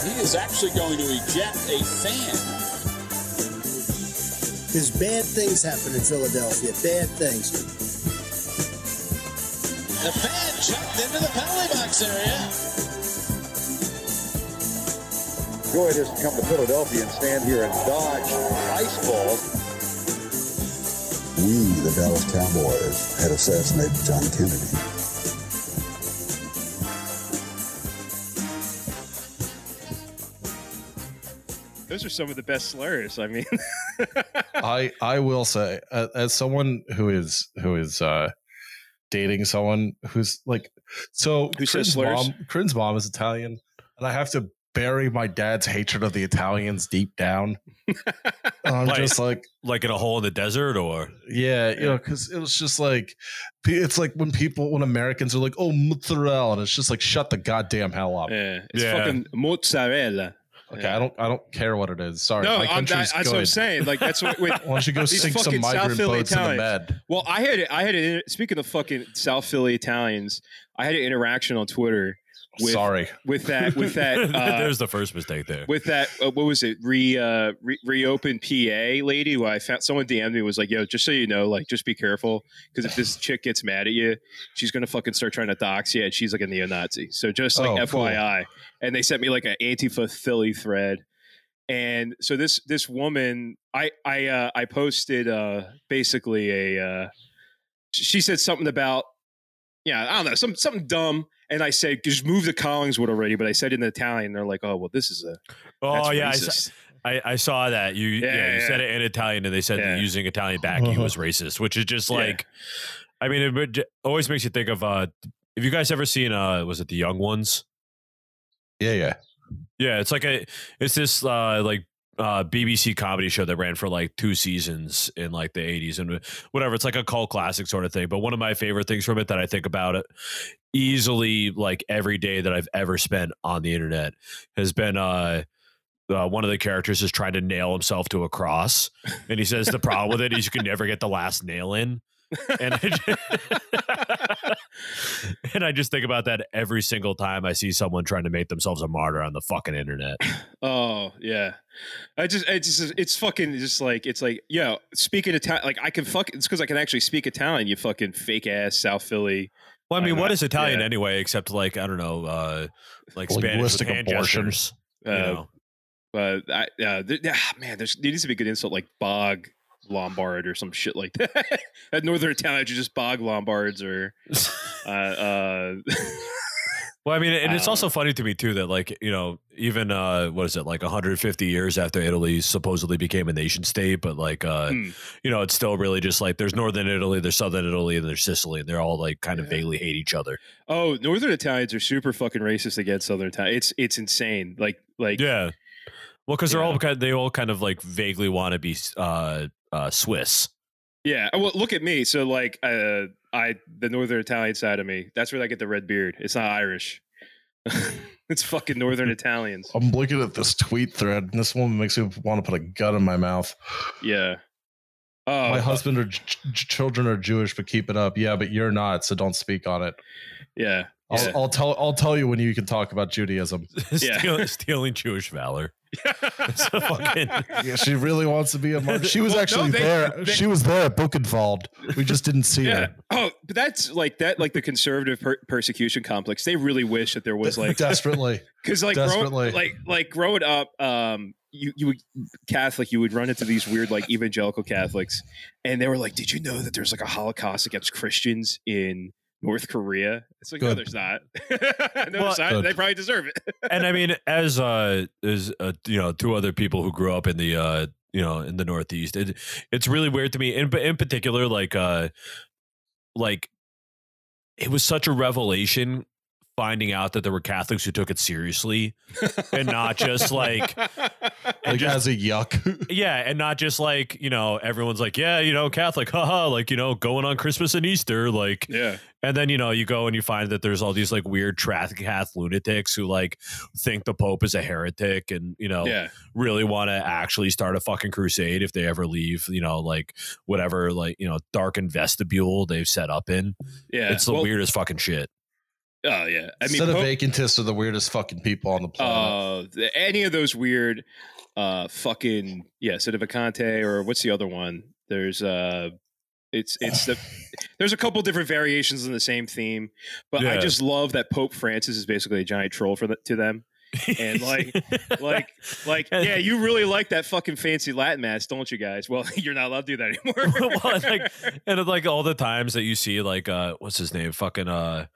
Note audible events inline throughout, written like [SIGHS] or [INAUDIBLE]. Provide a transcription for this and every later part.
He is actually going to eject a fan. There's bad things happen in Philadelphia. Bad things. The fan jumped into the penalty box area. Joy has to come to Philadelphia and stand here and dodge ice balls. We, the Dallas Cowboys, had assassinated John Kennedy. Those are some of the best slurs. I mean, [LAUGHS] I I will say, uh, as someone who is who is uh, dating someone who's like, so Who says slurs? mom, Corinne's mom is Italian, and I have to bury my dad's hatred of the Italians deep down. [LAUGHS] And I'm Like- just like, like in a hole in the desert, or yeah, you know, because it was just like, it's like when people, when Americans are like, oh, mozzarella, and it's just like, shut the goddamn hell up. yeah, it's Yeah. fucking mozzarella. Okay, Yeah. I don't, I don't care what it is. Sorry, No, my I'm, that, that's good. what I'm saying. Like that's what. Wait, [LAUGHS] Why don't you go sink some migrant Philly boats in the Italians. med? Well, I had it I had an speaking of fucking South Philly Italians. I had an interaction on Twitter with Sorry. with that with [LAUGHS] that uh, there's the first mistake there. with that uh, what was it re, uh, re reopen PA lady who I found someone DM'd me was like yo just so you know like just be careful because if this chick gets mad at you she's gonna fucking start trying to dox you and she's like a neo-Nazi so just like Oh, cool. FYI and they sent me like an Antifa Philly thread and so this this woman I I uh, I posted uh, basically a uh, she said something about yeah I don't know some something dumb and I said just move to Collingswood already but I said in Italian they're like oh well this is a oh yeah, I saw, I, I saw that you yeah, Yeah, you yeah, said it in Italian, and they said Yeah. that using Italian backing was [LAUGHS] racist, which is just Yeah. like, I mean, it would- always makes you think of. uh Have you guys ever seen? uh Was it the Young Ones? Yeah, yeah. Yeah, it's like a it's this uh like uh BBC comedy show that ran for like two seasons in like the 80s and whatever. It's like a cult classic sort of thing. But one of my favorite things from it that I think about it easily like every day that I've ever spent on the internet has been uh uh, one of the characters is trying to nail himself to a cross, and he says the problem with it is you can never get the last nail in. and I just, [LAUGHS] [LAUGHS] [LAUGHS] and I just think about that every single time I see someone trying to make themselves a martyr on the fucking internet. [CLEARS THROAT] Oh yeah, I just it's just it's fucking just like it's like yo speaking Italian like I can fuck it's because I can actually speak Italian. You fucking fake ass South Philly. Well, I mean, I'm what not- is Italian yeah. anyway, except like I don't know, uh, like Spanish Linguistic hand abortion. gestures. Uh, You know, But I, uh, there, ah, man, there's there needs to be a good insult like bog Lombard or some shit like [LAUGHS] that. At Northern Italian, you just bog Lombards or [LAUGHS] uh, uh, [LAUGHS] well, I mean, and it's also funny to me too that like you know, even uh, what is it like 150 years after Italy supposedly became a nation state, but like uh, Hmm. you know, it's still really just like there's Northern Italy, there's Southern Italy, and there's Sicily, and they're all like kind of vaguely hate each other. oh, Northern Italians are super fucking racist against Southern Italian. It's it's insane. Like like Yeah. Well, because they're Yeah. all kind they all kind of like vaguely want to be uh, uh, Swiss. Yeah. Well, look at me. So, like, uh, I the Northern Italian side of me. That's where I get the red beard. It's not Irish. [LAUGHS] it's fucking Northern [LAUGHS] Italians. I'm looking at this tweet thread, and this one makes me want to put a gun in my mouth. Yeah. Oh, my uh, husband or ch- ch- children are Jewish, but keep it up. Yeah, but you're not, so don't speak on it. yeah. I'll, Yeah. I'll tell. I'll tell you when you can talk about Judaism. [LAUGHS] Steal- [LAUGHS] stealing Jewish valor. Fucking- [LAUGHS] Yeah, she really wants to be a martyr. She was Well, no, actually they- there. they- she was there at Buchenwald. We just didn't see Yeah. her. Oh, but that's like that, like the conservative per- persecution complex. They really wish that there was like desperately. because like grow, like like growing up um you you would catholic you would run into these weird like evangelical catholics and they were like did you know that there's like a holocaust against christians in north korea. It's like no there's not. [LAUGHS] No Well, there's not. They probably deserve it. [LAUGHS] And I mean, as uh, as uh, you know, two other people who grew up in the uh, you know, in the Northeast, it, it's really weird to me. In in particular, like uh, like it was such a revelation finding out that there were Catholics who took it seriously and not just like [LAUGHS] Like just- as a yuck. [LAUGHS] yeah, and not just like you know everyone's like yeah, you know Catholic, haha, like you know going on Christmas and Easter, like yeah and then you know you go and you find that there's all these like weird traffic cath lunatics who like think the Pope is a heretic and you know yeah really want to actually start a fucking crusade if they ever leave you know like whatever like you know darkened vestibule they've set up in. yeah It's the Well, weirdest fucking shit. Oh yeah, I mean, Instead of po- vacantists are the weirdest fucking people on the planet. uh, any of those weird, uh, fucking yeah, Sedevacante or what's the other one? There's uh, it's it's the [SIGHS] there's a couple different variations on the same theme, but I just love that Pope Francis is basically a giant troll for the, to them. And, [LAUGHS] like- Like, like, yeah, you really like that fucking fancy Latin mass, don't you guys? Well, [LAUGHS] you're not allowed to do that [LAUGHS] anymore. well, and, like, and like all the times that you see, like, uh, what's his name? Fucking, uh,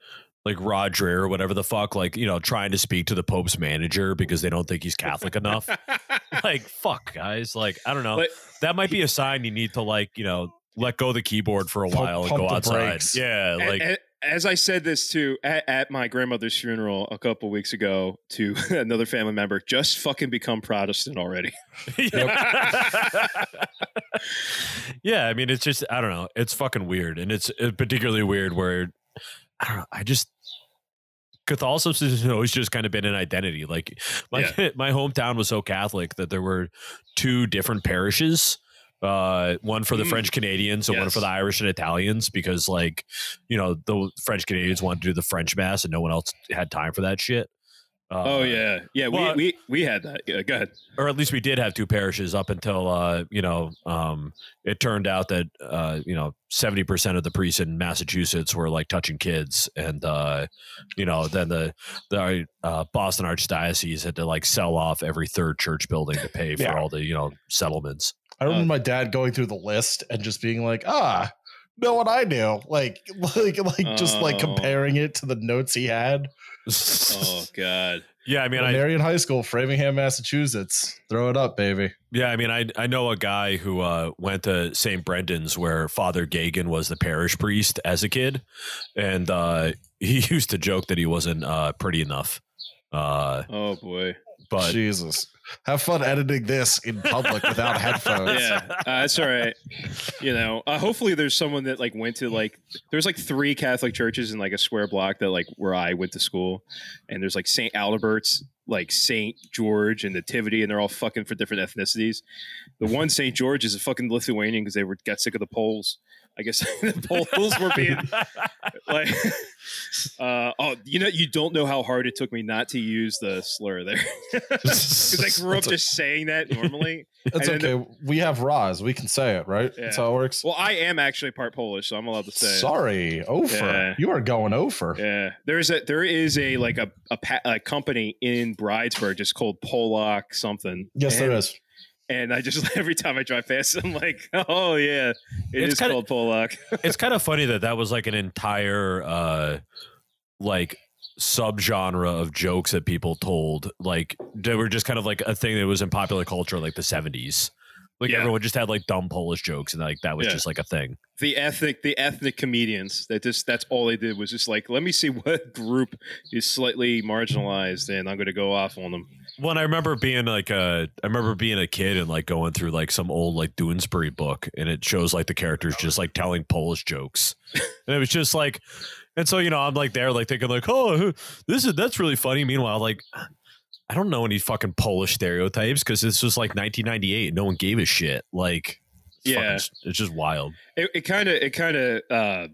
like Roger or whatever the fuck, like, you know, trying to speak to the Pope's manager because they don't think he's Catholic enough. [LAUGHS] like, fuck, guys. Like, I don't know. But- that might be a sign you need to, like, you know, let go of the keyboard for a while and go outside. brakes. Yeah. Like, a- as I said this too at, at my grandmother's funeral a couple weeks ago to [LAUGHS] another family member, just fucking become Protestant already. [LAUGHS] yeah, I mean, it's just I don't know. It's fucking weird, and it's particularly weird where I don't know. I just Catholicism has always just kind of been an identity. Like my [LAUGHS] my hometown was so Catholic that there were two different parishes. Uh, one for the Mm. French Canadians and one for the Irish and Italians because, like, you know, the French Canadians wanted to do the French mass and no one else had time for that shit. Uh, oh yeah, yeah. well, we, we we had that. Yeah, go ahead. or at least we did have two parishes up until uh, you know um, it turned out that uh, you know seventy percent of the priests in Massachusetts were like touching kids, and uh, you know then the the uh, Boston Archdiocese had to like sell off every third church building to pay for Yeah. all the you know settlements. I remember my dad going through the list and just being like, ah, know what I knew. Like, [LAUGHS] like, like, just like Oh. comparing it to the notes he had. Oh [LAUGHS] god. yeah, I mean, I, Marian High School, Framingham, Massachusetts. Throw it up, baby. Yeah, I mean, I I know a guy who uh, went to St. Brendan's where Father Geoghan was the parish priest as a kid, and uh, [LAUGHS] he used to joke that he wasn't uh, pretty enough. Uh, Oh boy. but Jesus. Have fun editing this in public without [LAUGHS] headphones. Yeah, uh, that's all right. You know, uh, hopefully there's someone that like went to like there's like three Catholic churches in like a square block that like where I went to school, and there's like Saint Albert's, like Saint George and Nativity, and they're all fucking for different ethnicities. The one Saint George is a fucking Lithuanian because they were got sick of the Poles. I guess [LAUGHS] the Poles were being [LAUGHS] like, uh, oh, you know, you don't know how hard it took me not to use the slur there [LAUGHS] because I grew up That's o- just saying that normally. That's And then okay. we have Roz. We can say it, right? That's how it works. Well, I am actually part Polish, so I'm allowed to say. it. Sorry, Ofer. Yeah. You are going Ofer. Yeah, there's a there is a like a a, pa- a company in Bridesburg just called Polak something. Yes, and, there is. And I just [LAUGHS] every time I drive past, I'm like, oh yeah, it It's is kinda- called Pollock. [LAUGHS] it's kind of funny that that was like an entire uh, like subgenre of jokes that people told. Like they were just kind of like a thing that was in popular culture, like the '70s. Like Yeah. everyone just had like dumb Polish jokes, and like that was Yeah. just like a thing. the ethnic the ethnic comedians that just that's all they did was just like let me see what group is slightly marginalized and I'm going to go off on them. When I remember being like a, I remember being a kid and like going through like some old like Doonesbury book, and it shows like the characters just like telling Polish jokes, and it was just like, and so you know I'm like there like thinking like, oh, this is that's really funny. Meanwhile, like. I don't know any fucking Polish stereotypes because this was like 1998. No one gave a shit. Like, Yeah. fucking- it's just wild. It kind of it kind of uh,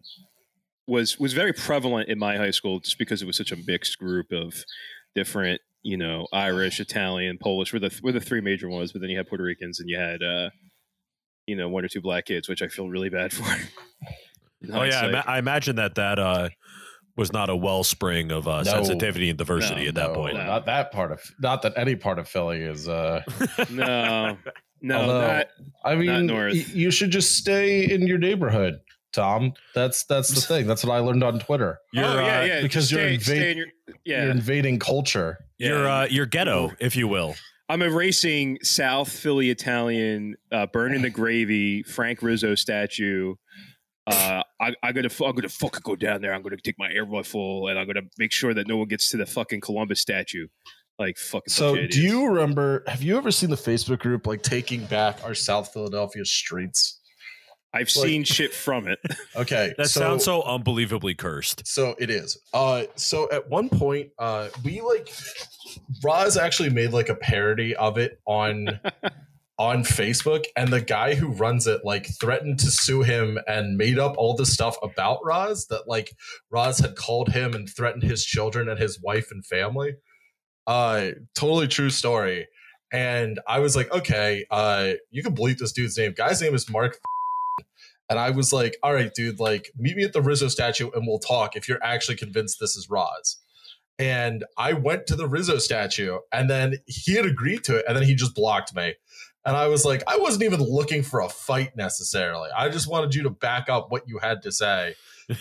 was was very prevalent in my high school just because it was such a mixed group of different you know Irish, Italian, Polish were the were the three major ones, but then you had Puerto Ricans and you had uh, you know one or two black kids, which I feel really bad [LAUGHS] for. Oh yeah, I, ma- I imagine that that uh, was not a wellspring of uh, No. sensitivity and diversity No, at that No, point. Not that part of not that any part of Philly is uh [LAUGHS] no, no, Although- not I mean north. y- you should just stay in your neighborhood, Tom. That's that's the thing. That's what I learned on Twitter. You're, oh yeah, uh, yeah, because just you're stay, invade- stay in your, yeah. You're invading culture. You're uh, you're ghetto, if you will. I'm erasing South Philly Italian, uh, burning the gravy, Frank Rizzo statue. Uh, I, I'm gonna, I'm gonna fucking go down there. I'm gonna take my air rifle and I'm gonna make sure that no one gets to the fucking Columbus statue. Like fucking. So, do you remember? Have you ever seen the Facebook group like taking back our South Philadelphia streets? I've like- seen shit from it. [LAUGHS] Okay, That sounds so unbelievably cursed. So it is. Uh, so at one point, uh, we like Roz actually made like a parody of it on [LAUGHS] on Facebook, and the guy who runs it like threatened to sue him and made up all this stuff about Roz that like Roz had called him and threatened his children and his wife and family. Uh, totally true story. And I was like, okay, uh, you can bleep this dude's name. Guy's name is Mark. And I was like, all right, dude, like meet me at the Rizzo statue and we'll talk if you're actually convinced this is Roz. And I went to the Rizzo statue and then he had agreed to it and then he just blocked me. And I was like, I wasn't even looking for a fight necessarily. I just wanted you to back up what you had to say.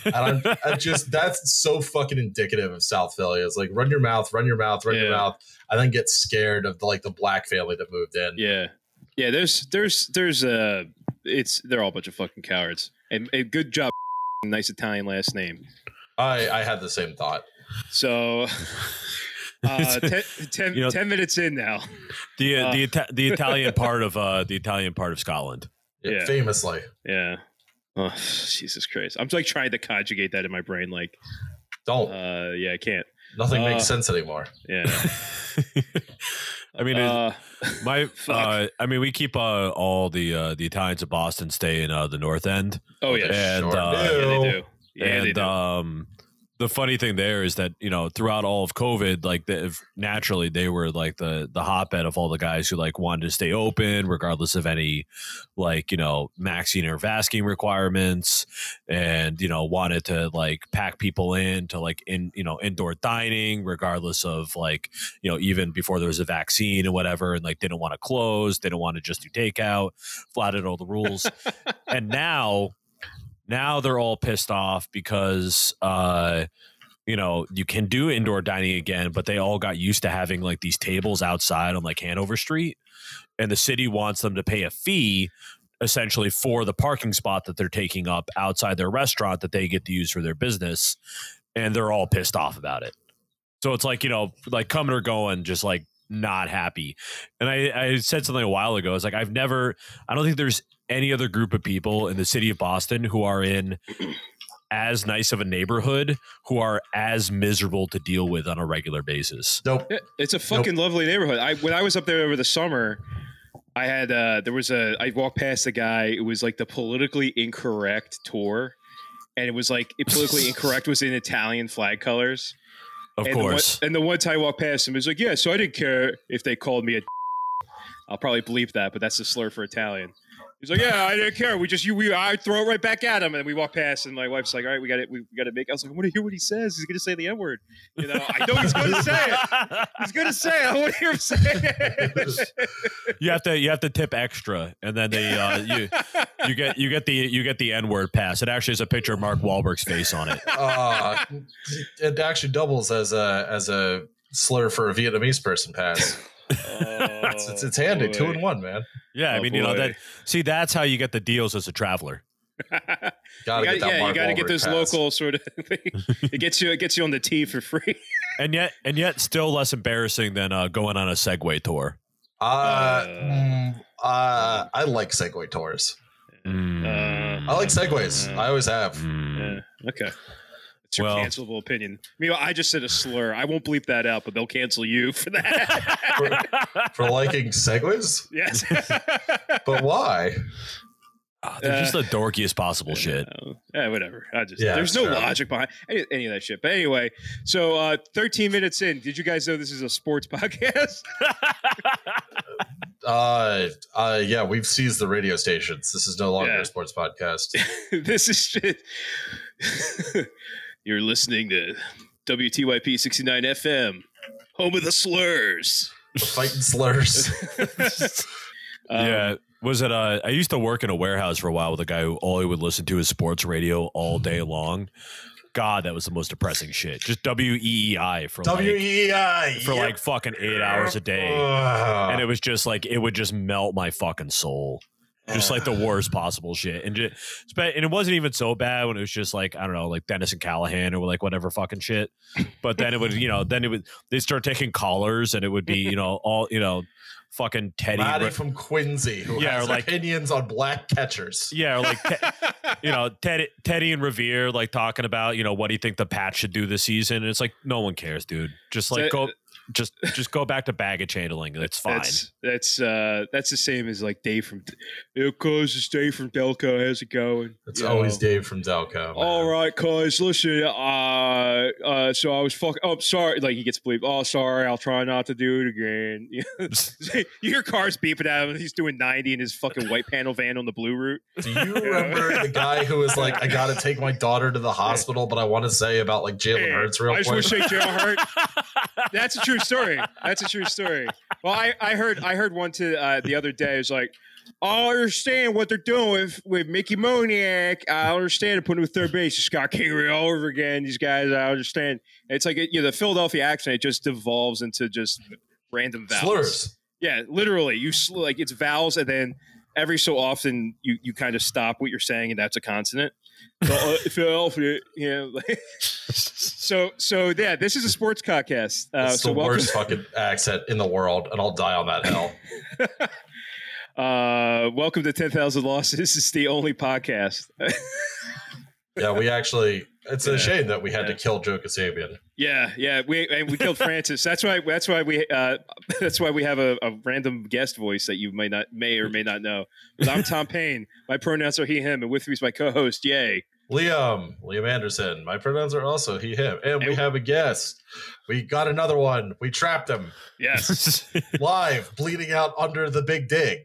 And I'm, [LAUGHS] I just, that's so fucking indicative of South Philly. It's like, run your mouth, run your mouth, run your Yeah. mouth, and then get scared of the, like the black family that moved in. Yeah, yeah. There's there's there's uh it's they're all a bunch of fucking cowards. And, and good job, [LAUGHS] nice Italian last name. I, I had the same thought. So. [LAUGHS] Uh, ten, [LAUGHS] ten, You know- 10 minutes in now. the Uh. the Ita- the Italian part of uh the Italian part of Scotland. Yeah. Famously. Yeah. Oh, Jesus Christ. I'm like trying to conjugate that in my brain. Like, Don't. uh, yeah, I can't. Nothing uh, makes sense anymore. Yeah. I mean, uh, my [LAUGHS] uh, I mean, we keep uh, all the uh, the Italians of Boston stay in uh, the North End, oh, yeah. and Sure uh, yeah, they do. Yeah, they and do. um, the funny thing there is that you know throughout all of COVID, like the, naturally they were like the the hotbed of all the guys who like wanted to stay open regardless of any like you know maxing or vasking requirements, and you know wanted to like pack people in to like in you know indoor dining regardless of like you know even before there was a vaccine and whatever, and like didn't want to close, didn't want to just do takeout, flatted all the rules, [LAUGHS] and now now they're all pissed off because uh you know you can do indoor dining again but they all got used to having like these tables outside on like hanover street and the city wants them to pay a fee essentially for the parking spot that they're taking up outside their restaurant that they get to use for their business and they're all pissed off about it. So it's like you know like coming or going just like not happy. And i i said something a while ago it's like i've never i don't think there's any other group of people in the city of Boston who are in as nice of a neighborhood who are as miserable to deal with on a regular basis. Nope. It's a fucking lovely neighborhood. I when I was up there over the summer, I had uh there was a I walked past a guy. It was like the politically incorrect tour, and it was like it politically [LAUGHS] incorrect was in Italian flag colors. Of and the one- course. and the one time I walked past him, it was like, yeah. So I didn't care if they called me a. I'll probably bleep that, but that's a slur for Italian. He's like, yeah, I didn't care. We just you we I throw it right back at him, and we walk past, and my wife's like, all right, we got it, we, we got to make. I was like, I want to hear what he says. He's gonna say the n word. You know, I know he's gonna say it. He's gonna say it. I want to hear him say it. [LAUGHS] you have to you have to tip extra and then they uh you you get you get the you get the n-word pass. It actually has a picture of Mark Wahlberg's face on it. [LAUGHS] Uh, it actually doubles as a as a slur for a Vietnamese person pass. [LAUGHS] it's, it's, it's handy, two in one, man. Yeah, I Oh, mean, you know that see that's how you get the deals as a traveler. [LAUGHS] Gotta You get gotta- that yeah, you got to get Wahlberg those pass. local sort of [LAUGHS] thing. It gets you, it gets you on the tee for free. And yet and yet still less embarrassing than uh, going on a Segway tour. Uh, Uh, mm, uh, I like Segway tours. Mm. I like Segways. Uh, I always have. Mm. Yeah. Okay. It's your Well- cancelable opinion. I mean, I just said a slur. I won't bleep that out, but they'll cancel you for that. For liking segues? yes. [LAUGHS] But why? Ah, they're just the dorkiest possible shit. Uh, yeah, whatever. I just Yeah, there's no sure. logic behind any, any of that shit. But anyway, so uh 13 minutes in, did you guys know this is a sports [LAUGHS] podcast? [LAUGHS] Uh, uh, yeah, we've seized the radio stations. This is no longer Yeah. a sports podcast. this is shit. You're listening to WTYP 69 FM, home of the slurs. Fighting slurs. [LAUGHS] [LAUGHS] Um, yeah. Was it uh I used to work in a warehouse for a while with a guy who all he would listen to is sports radio all day long. God, that was the most depressing shit. Just W E E I for like WEI. for like fucking eight hours a day. And it was just like it would just melt my fucking soul. Just like the uh. worst possible shit. And just and it wasn't even so bad when it was just like, I don't know, like Dennis and Callahan or like whatever fucking shit. But then it would, you know, then it would they start taking callers and it would be, you know, all you know, fucking Teddy. Maddie Ri- from Quincy, who Yeah, has like- opinions on black catchers. yeah, or like Te- [LAUGHS] you know Teddy, Teddy and Revere like talking about you know what do you think the Pats should do this season? And it's like no one cares, dude. Just like So- go, just just go back to baggage handling. It's fine. That's that's uh that's the same as like Dave from It cuz it's Dave from Delco. How's it going? It's You always know. Dave from Delco. man. All right, cuz listen, uh uh so I was fucking oh sorry like he gets bleeped. Oh sorry, I'll try not to do it again. [LAUGHS] [LAUGHS] you hear cars beeping at him, he's doing 90 in his fucking white panel van on the blue route. Do you remember the guy who was like, I gotta take my daughter to the hospital, but I want to say about like Jalen Hey, Hurts real I just quick? want to say Jalen Hurt. [LAUGHS] That's a true story. That's a true story. Well, I, I heard I heard one to uh, the other day. It was like, I understand what they're doing with, with Mickey Moniak. I understand to put him at third base. Scott Kingery all over again. These guys, I understand. It's like you know the Philadelphia accent. It just devolves into just random vowels. Slurs. Yeah, literally. You sl- like it's vowels, and then every so often you you kind of stop what you're saying, and that's a consonant. So, uh, Philadelphia, you know. [LAUGHS] so so yeah, this is a sports podcast. Uh, It's so the welcome. worst fucking accent in the world, and I'll die on that hill. [LAUGHS] Uh, welcome to Ten Thousand Losses. This is the only podcast. [LAUGHS] Yeah, we actually. It's Yeah. a shame that we had Yeah. to kill Joe Kasabian. yeah, yeah. We and we killed [LAUGHS] Francis. That's why. That's why we. Uh, [LAUGHS] that's why we have a, a random guest voice that you may not may or may not know. But I'm Tom [LAUGHS] Payne. My pronouns are he him, and with me is my co-host Yay. Liam, Liam Anderson. My pronouns are also he, him. And we And- have a guest. We got another one. We trapped him Yes. live, bleeding out under the big dig.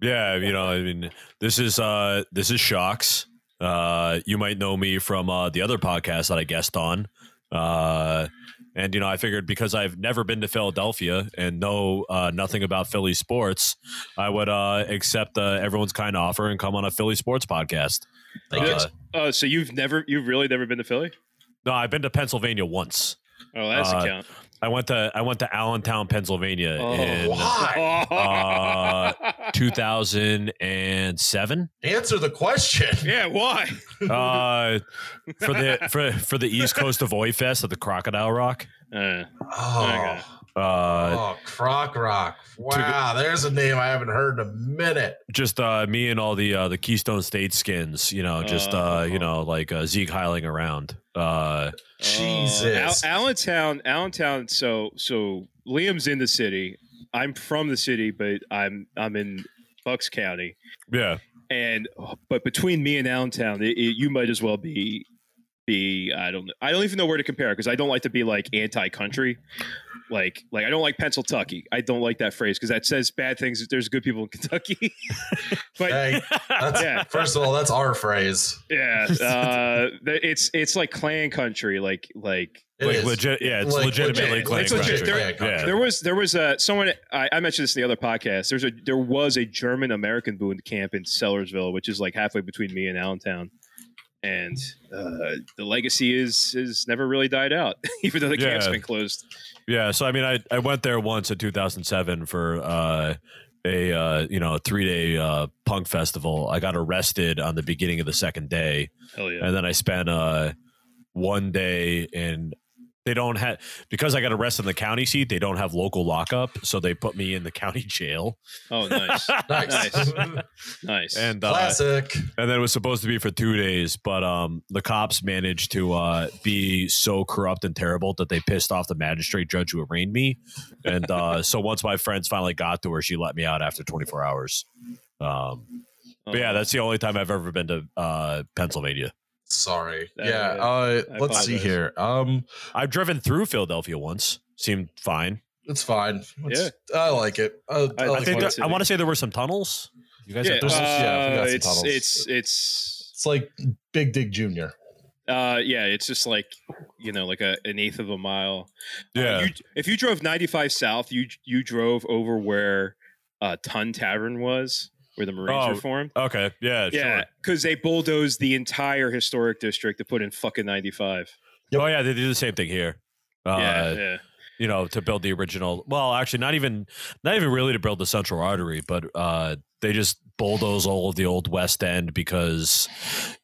Yeah, you know, I mean, this is uh this is shocks. Uh you might know me from uh the other podcast that I guest on. Uh and you know, I figured because I've never been to Philadelphia and know uh, nothing about Philly sports, I would uh, accept uh, everyone's kind offer and come on a Philly sports podcast. Thank you. So you've never, you've really never been to Philly? No, I've been to Pennsylvania once. Oh, that's Uh, a count. I went to I went to Allentown, Pennsylvania Oh, in Why? Uh, 2007. Answer the question. [LAUGHS] yeah, why? uh, for the [LAUGHS] for for the East Coast of Oi Fest at the Crocodile Rock. Uh, Oh, Okay. Uh, oh, Croc Rock. Wow, there's a name I haven't heard in a minute. just uh, me and all the uh, the Keystone State skins, you know, just uh, you know, like uh, Sieg Heiling around. Uh, Jesus. Al- Allentown, Allentown. So, so Liam's in the city. I'm from the city, but I'm I'm in Bucks County. yeah, And but between me and Allentown, it, it, you might as well be be I don't I don't even know where to compare because I don't like to be like anti-country. Like like I don't like Pennsylvania. I don't like that phrase because that says bad things. There's good people in Kentucky. [LAUGHS] but Hey, that's, Yeah. First of all, that's our phrase. yeah, [LAUGHS] uh, it's it's like Klan country. Like like like legit. Yeah, it's Like legitimately legit. Klan It's legit. country. There- yeah. There was there was a someone I, I mentioned this in the other podcast. There's a there was a German American boot camp in Sellersville, which is like halfway between me and Allentown, and uh, the legacy is is never really died out, [LAUGHS] even though the camp's Yeah. been closed. Yeah, so I mean, I, I went there once in 2007 for uh, a uh, you know three day uh, punk festival. I got arrested on the beginning of the second day, Hell yeah! and then I spent uh, one day in. They don't have because I got arrested in the county seat. They don't have local lockup, so they put me in the county [LAUGHS] jail. Oh, nice, [LAUGHS] Nice. Nice. nice. And uh, Classic. and then it was supposed to be for two days, but um, the cops managed to uh, be so corrupt and terrible that they pissed off the magistrate judge who arraigned me. And uh, [LAUGHS] so once my friends finally got to her, she let me out after 24 hours. Um, but yeah, Oh, that's the only time I've ever been to uh, Pennsylvania. Sorry. Uh, yeah. Uh, I let's see apologize. here. Um, I've driven through Philadelphia once. Seemed fine. it's fine. It's- I like it. I, I, I- I like think there. I want to say there were some tunnels. You guys yeah, have there's- tunnels? yeah, we got uh, some it's tunnels. it's it's it's like Big Dig Junior. uh yeah, it's just like you know like a an eighth of a mile. Uh, yeah. you, if you drove 95 south, you you drove over where uh, Tun Tavern was, where the Marines Oh, were formed. okay. Yeah. Yeah, Sure. because they bulldozed the entire historic district to put in fucking 95. Oh yeah, they do the same thing here. Uh, yeah, yeah. you know, to build the original. Well, actually, not even not even really to build the central artery, but uh, they just bulldoze all of the old West End because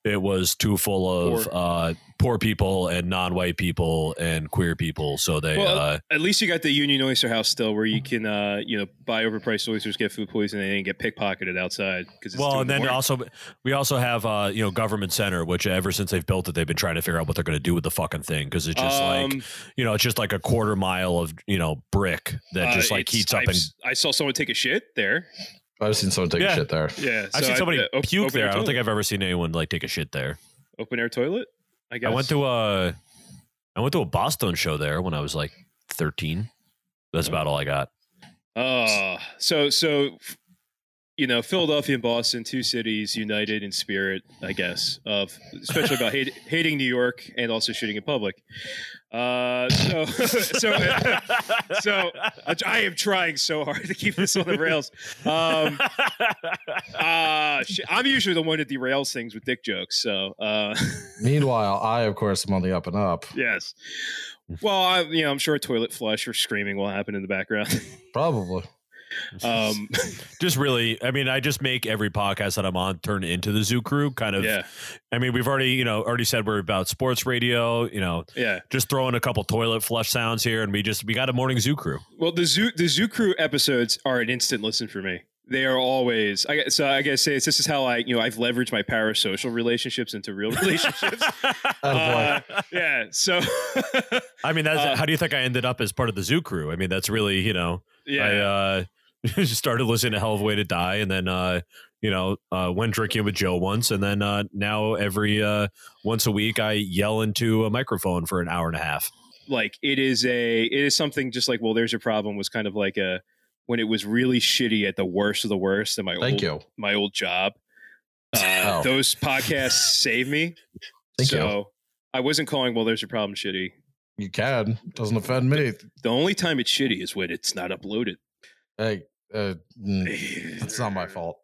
it was too full of Poor. uh, poor people and non-white people and queer people. So they, Well, uh, At least you got the Union Oyster House still, where you can, uh, you know, buy overpriced oysters, get food poisoning, and get pickpocketed outside. Because well, and then also we also have uh, you know government center, which ever since they've built it, they've been trying to figure out what they're going to do with the fucking thing because it's just like Um, you know it's just like a quarter mile of you know brick that just like heats up Uh, and. I saw someone take a shit there. I've seen someone take Yeah. a shit there. Yeah, I've so seen I- somebody uh, op- puke open there. air I don't think. I've ever seen anyone like take a shit there. open air toilet. I guess I went to a I went to a Boston show there when I was like 13. That's about all I got. Oh, so so you know, Philadelphia and Boston, two cities united in spirit, I guess, of especially about hate, [LAUGHS] hating New York and also shooting in public. Uh, so [LAUGHS] so [LAUGHS] so I am trying so hard to keep this on the rails. Um, uh, I'm usually the one that derails things with dick jokes. So uh, Meanwhile, I of course am on the up and up. yes. Well, I, you know, I'm sure a toilet flush or screaming will happen in the background. Probably. Um, [LAUGHS] just really, I mean, I just make every podcast that I'm on turn into the Zoo Crew. Kind of. yeah, I mean, we've already, you know, already said we're about sports radio. You know, yeah. just throwing a couple toilet flush sounds here, and we just we got a morning Zoo Crew. Well, the zoo the zoo crew episodes are an instant listen for me. They are always. I gu- so I gotta say this is how I you know I've leveraged my parasocial relationships into real relationships. [LAUGHS] [LAUGHS] oh, Uh, yeah. So I mean, that's Uh, how do you think I ended up as part of the Zoo Crew? I mean, that's really, you know, yeah. I uh, [LAUGHS] just started listening to Hell of a Way to Die, and then uh, you know uh, went drinking with Joe once, and then uh, now every uh, once a week I yell into a microphone for an hour and a half. like it is a it is something just like well there's a problem was kind of like a when it was really shitty at the worst of the worst in my Thank old you. my old job. [LAUGHS] Uh, Oh. Those podcasts [LAUGHS] saved me. Thank you. so I wasn't calling well there's a problem shitty. You can. Doesn't offend me. The only time it's shitty is when it's not uploaded. Hey, uh, mm, it's not my [LAUGHS] fault.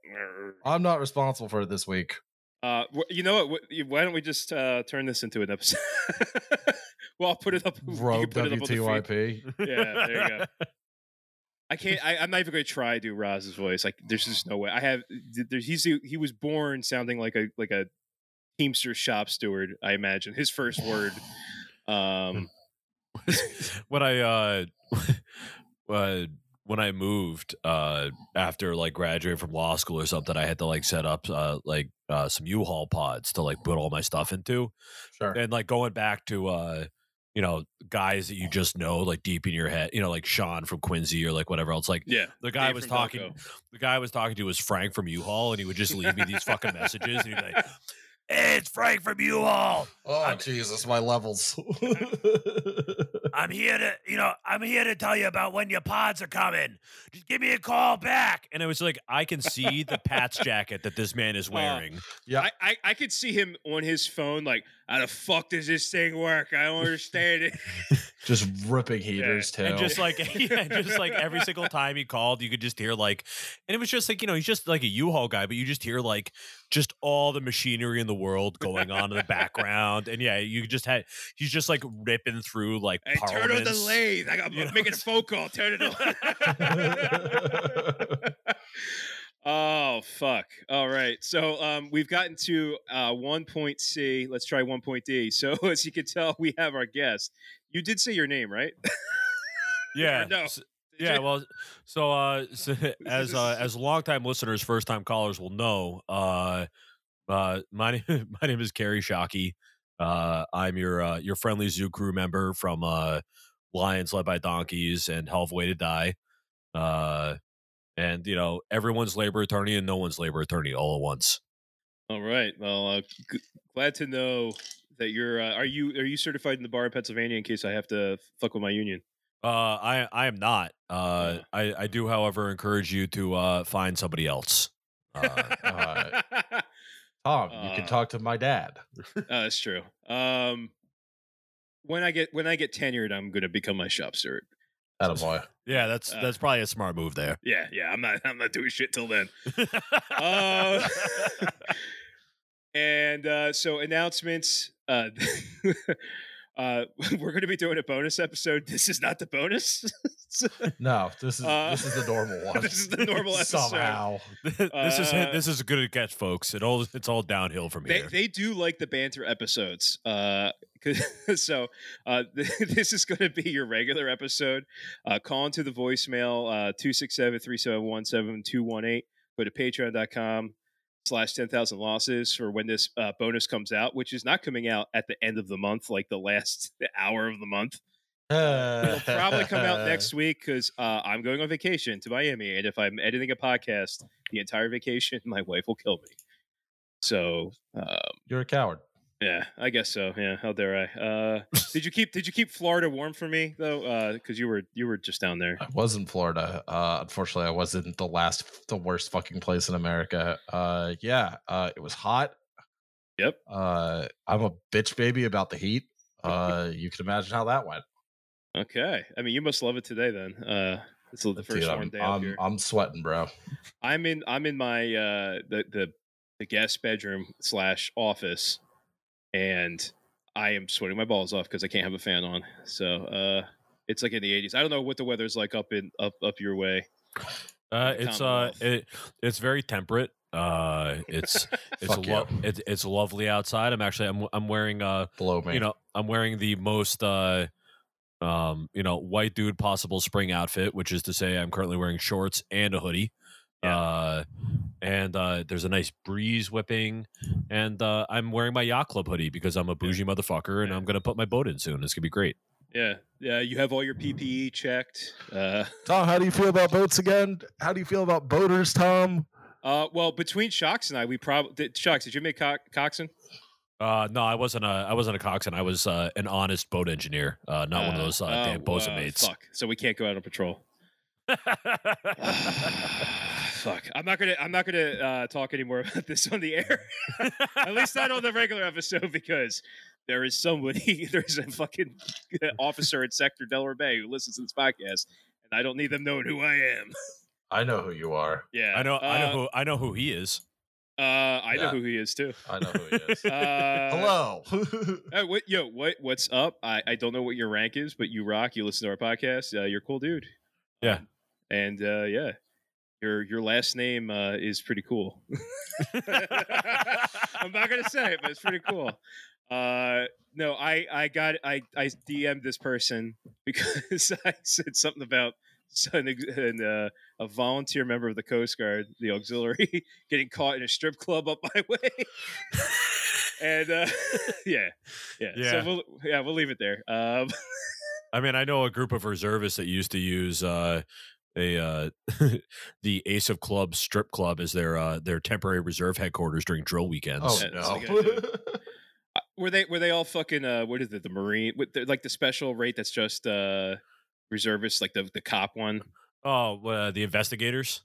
I'm not responsible for it this week. Uh, you know what? Why don't we just uh, turn this into an episode? [LAUGHS] well, I'll put it up. [LAUGHS] Rogue it up on the. WTYP. Yeah, there you go. I can't. I, I'm not even going to try to do Roz's voice. Like, there's just no way. I have. There, he's he was born sounding like a like a Teamster shop steward. I imagine his first word. Um, when I uh, uh when I moved uh after like graduating from law school or something, I had to like set up uh like uh some U-Haul pods to like put all my stuff into. Sure. And like going back to uh you know, guys that you just know like deep in your head, you know, like Sean from Quincy or like whatever else. Like yeah, the guy Dave was talking Delco. the guy I was talking to was Frank from U-Haul and he would just leave me these fucking messages and he'd be like, it's Frank from U-Haul. Oh I'm- Jesus, my levels. [LAUGHS] I'm here to, you know, I'm here to tell you about when your pods are coming. Just give me a call back. And it was like, I can see the Pats jacket that this man is [LAUGHS] oh. wearing. yeah. I, I I could see him on his phone. Like, how the fuck does this thing work? I don't understand it. [LAUGHS] just ripping heaters too. and just like, [LAUGHS] yeah, just like every single time he called, you could just hear like, and it was just like, you know, he's just like a U-Haul guy, but you just hear like just all the machinery in the world going on in the background. And yeah, you just had, he's just like ripping through like Hey, turn on the lathe. I got You know? making a phone call. Turn it on. [LAUGHS] oh fuck! All right, so um, we've gotten to uh, one point C. Let's try one point D. So [LAUGHS] as you can tell, we have our guest. You did say your name, right? [LAUGHS] Yeah. no. S- Did Yeah, well, so uh, so [LAUGHS] as uh, as longtime listeners, first time callers will know, uh, uh, my name my name is Carey Shockey. Uh, I'm your uh, your friendly zoo crew member from uh, Lions Led by Donkeys and Hell of a Way to Die. Uh, and you know everyone's labor attorney and no one's labor attorney all at once. All right. Well, uh, g- glad to know that you're. Uh, are you are you certified in the bar in Pennsylvania? In case I have to fuck with my union. Uh, I I am not. Uh, I I do, however, encourage you to uh, find somebody else. Uh, uh, [LAUGHS] Tom, you Uh, can talk to my dad. Oh, [LAUGHS] that's true. Um, when I get when I get tenured, I'm going to become my shop steward. Attaboy. [LAUGHS] yeah, that's Uh, that's probably a smart move there. Yeah, yeah. I'm not I'm not doing shit till then. [LAUGHS] Uh, [LAUGHS] and uh, so announcements. Uh, [LAUGHS] we're going to be doing a bonus episode. This is not the bonus. [LAUGHS] No, this is Uh, this is the normal [LAUGHS] one. this is the normal episode. Somehow. this is Uh, this is a good catch, folks. It all it's all downhill from they, here. they do like the banter episodes. Uh, so uh, this is going to be your regular episode. Uh, call into the voicemail uh, 267-371-7218. Go to patreon.com slash 10,000 losses for when this uh, bonus comes out, which is not coming out at the end of the month, like the last [LAUGHS] hour of the month. It'll probably come out [LAUGHS] next week because uh, I'm going on vacation to Miami, and if I'm editing a podcast the entire vacation, [LAUGHS] my wife will kill me. So, um, You're a coward. Yeah, I guess so. Yeah, how dare I? Uh, [LAUGHS] did you keep Did you keep Florida warm for me though? Because you were you were just down there. I was in Florida. Uh, unfortunately, I wasn't the last, the worst fucking place in America. Uh, yeah, uh, it was hot. Yep. Uh, I'm a bitch baby about the heat. [LAUGHS] Uh, you can imagine how that went. Okay, I mean you must love it today then. Uh, it's the first Dude, warm I'm, day I'm, here. I'm sweating, bro. I'm in I'm in my uh the the the guest bedroom slash office, and I am sweating my balls off because I can't have a fan on. So uh, it's like in the 80s. I don't know what the weather's like up in up up your way. Uh, it's uh, it, it's very temperate. Uh, it's [LAUGHS] it's Fuck lo- yeah. it, it's lovely outside. I'm actually I'm I'm wearing uh Blow me. you know I'm wearing the most uh um you know white dude possible spring outfit, which is to say I'm currently wearing shorts and a hoodie. Yeah. Uh, and uh, there's a nice breeze whipping, and uh, I'm wearing my yacht club hoodie because I'm a bougie motherfucker, and Yeah. I'm gonna put my boat in soon. It's gonna be great. Yeah, yeah. You have all your PPE checked. Uh, Tom, how do you feel about boats again? How do you feel about boaters, Tom? uh, well, between Shocks and I, we probably Shocks. Did you make co- coxswain? Uh, no, I wasn't a I wasn't a coxswain. I was uh, an honest boat engineer, uh, not one of those uh, oh, damn bosun uh, mates. Fuck. So we can't go out on patrol. [LAUGHS] [SIGHS] [LAUGHS] Fuck. I'm not gonna. I'm not gonna uh, talk anymore [LAUGHS] about this on the air. At least not on the regular episode because there is somebody. [LAUGHS] There's a fucking [LAUGHS] officer at Sector Delaware Bay who listens to this podcast, and I don't need them knowing who I am. I know who you are. Yeah, I know I know Uh, who I know who he is. Uh, I know who he is too. I know who he is. Uh, Hello. uh, what, yo, what, what's up? I, I don't know what your rank is, but you rock. You listen to our podcast. Uh, you're a cool dude. Yeah. Um, and uh, yeah, your your last name uh, is pretty cool. [LAUGHS] I'm not gonna say it, but it's pretty cool. Uh, no, I I got I I DM'd this person [LAUGHS] because I said something about son and uh, a volunteer member of the Coast Guard, the auxiliary, [LAUGHS] getting caught in a strip club up my way. and uh, yeah, yeah, Yeah. So we'll, yeah, we'll leave it there. Um, I mean, I know a group of reservists that used to use uh, a uh, [LAUGHS] the Ace of Clubs strip club as their uh, their temporary reserve headquarters during drill weekends. oh That's no. like [LAUGHS] I do. were they were they all fucking uh, what is it? The Marine the, like the special rate that's just uh, reservists, like the the cop one. Oh, uh, the investigators.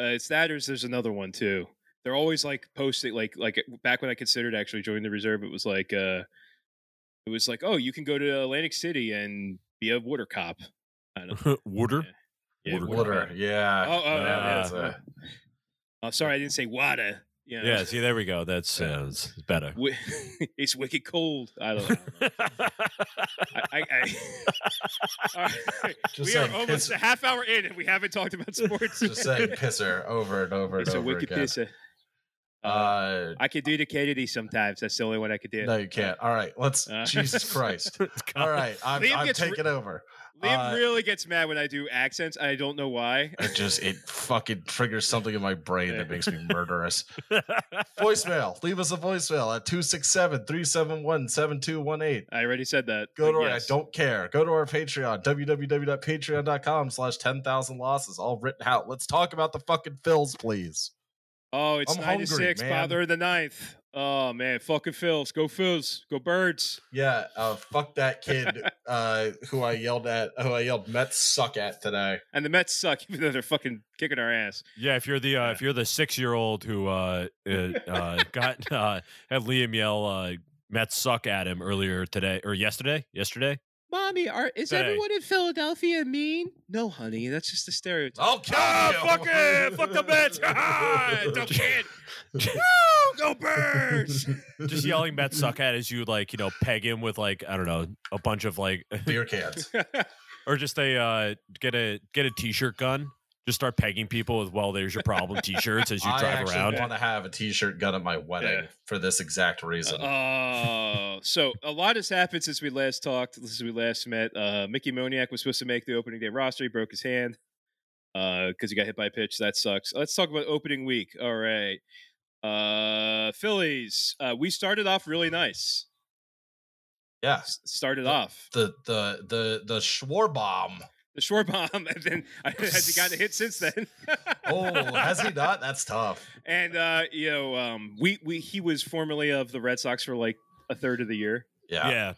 Uh, it's that, or there's another one too. They're always like posting, like like back when I considered actually joining the reserve, it was like, uh it was like, oh, you can go to Atlantic City and be a water cop. I don't [LAUGHS] Wooder. Yeah, Water Water. Yeah. Oh, oh, yeah. a- Oh, sorry, I didn't say water. You know, Yeah, see, there we go. That's uh, better. wi- [LAUGHS] it's wicked cold. I don't know. I, I, I, [LAUGHS] right. [LAUGHS] Just we are almost a half hour in and we haven't talked about sports. Just saying pisser over and over and it's a over wicked again. pisser. Uh, Uh, I could do the Kennedy sometimes. That's the only one I could do. no, you can't. All right, let's. Uh, Jesus Christ! All right, I'm, I'm gets re- taking over. Liam Uh, really gets mad when I do accents. And I don't know why. It just it fucking triggers something in my brain that makes me murderous. [LAUGHS] voicemail. Leave us a voicemail at 267-371-7218. I already said that. Go to our yes. I don't care. Go to our Patreon, www.patreon.com slash 10,000 losses, all written out. Let's talk about the fucking Phils, please. Oh, it's I'm nine to hungry, man. Father of the ninth. Oh man, fucking Phils. Go Phils. Go Birds. Yeah, uh, fuck that kid [LAUGHS] uh, who I yelled at, who I yelled Mets suck at today. And the Mets suck, [LAUGHS] even though they're fucking kicking our ass. Yeah, if you're the uh, if you're the six year old who uh, uh, uh, [LAUGHS] got uh, had Liam yell uh, Mets suck at him earlier today or yesterday, yesterday, Mommy, are is Hey. everyone in Philadelphia mean? No, honey, that's just a stereotype. I'll kill you. fuck it! Fuck the bitch, [LAUGHS] Ah, Don't just, kid. Woo! Go birds! [LAUGHS] just yelling Mets suck at as you like you know peg him with like I don't know a bunch of like Beer [LAUGHS] cans. or just a uh, get a get a t-shirt gun. Just start pegging people with "Well, there's your problem" t-shirts as you drive [LAUGHS] around. I drive actually around. want to have a T-shirt gun at my wedding Yeah. for this exact reason. Oh, so a lot has happened since we last talked, since we last met. Uh, Mickey Moniak was supposed to make the opening day roster. He broke his hand because he got hit by a pitch. That sucks. Let's talk about opening week. All right. Uh, Phillies. Uh, we started off really nice. yeah, S- started Uh, off the the the the Schwarbomb. The Schwarbomb, [LAUGHS] and then has he gotten a hit since then? [LAUGHS] Oh, has he not? That's tough. And uh, you know, um, we we he was formerly of the Red Sox for like a third of the year, Yeah. yeah,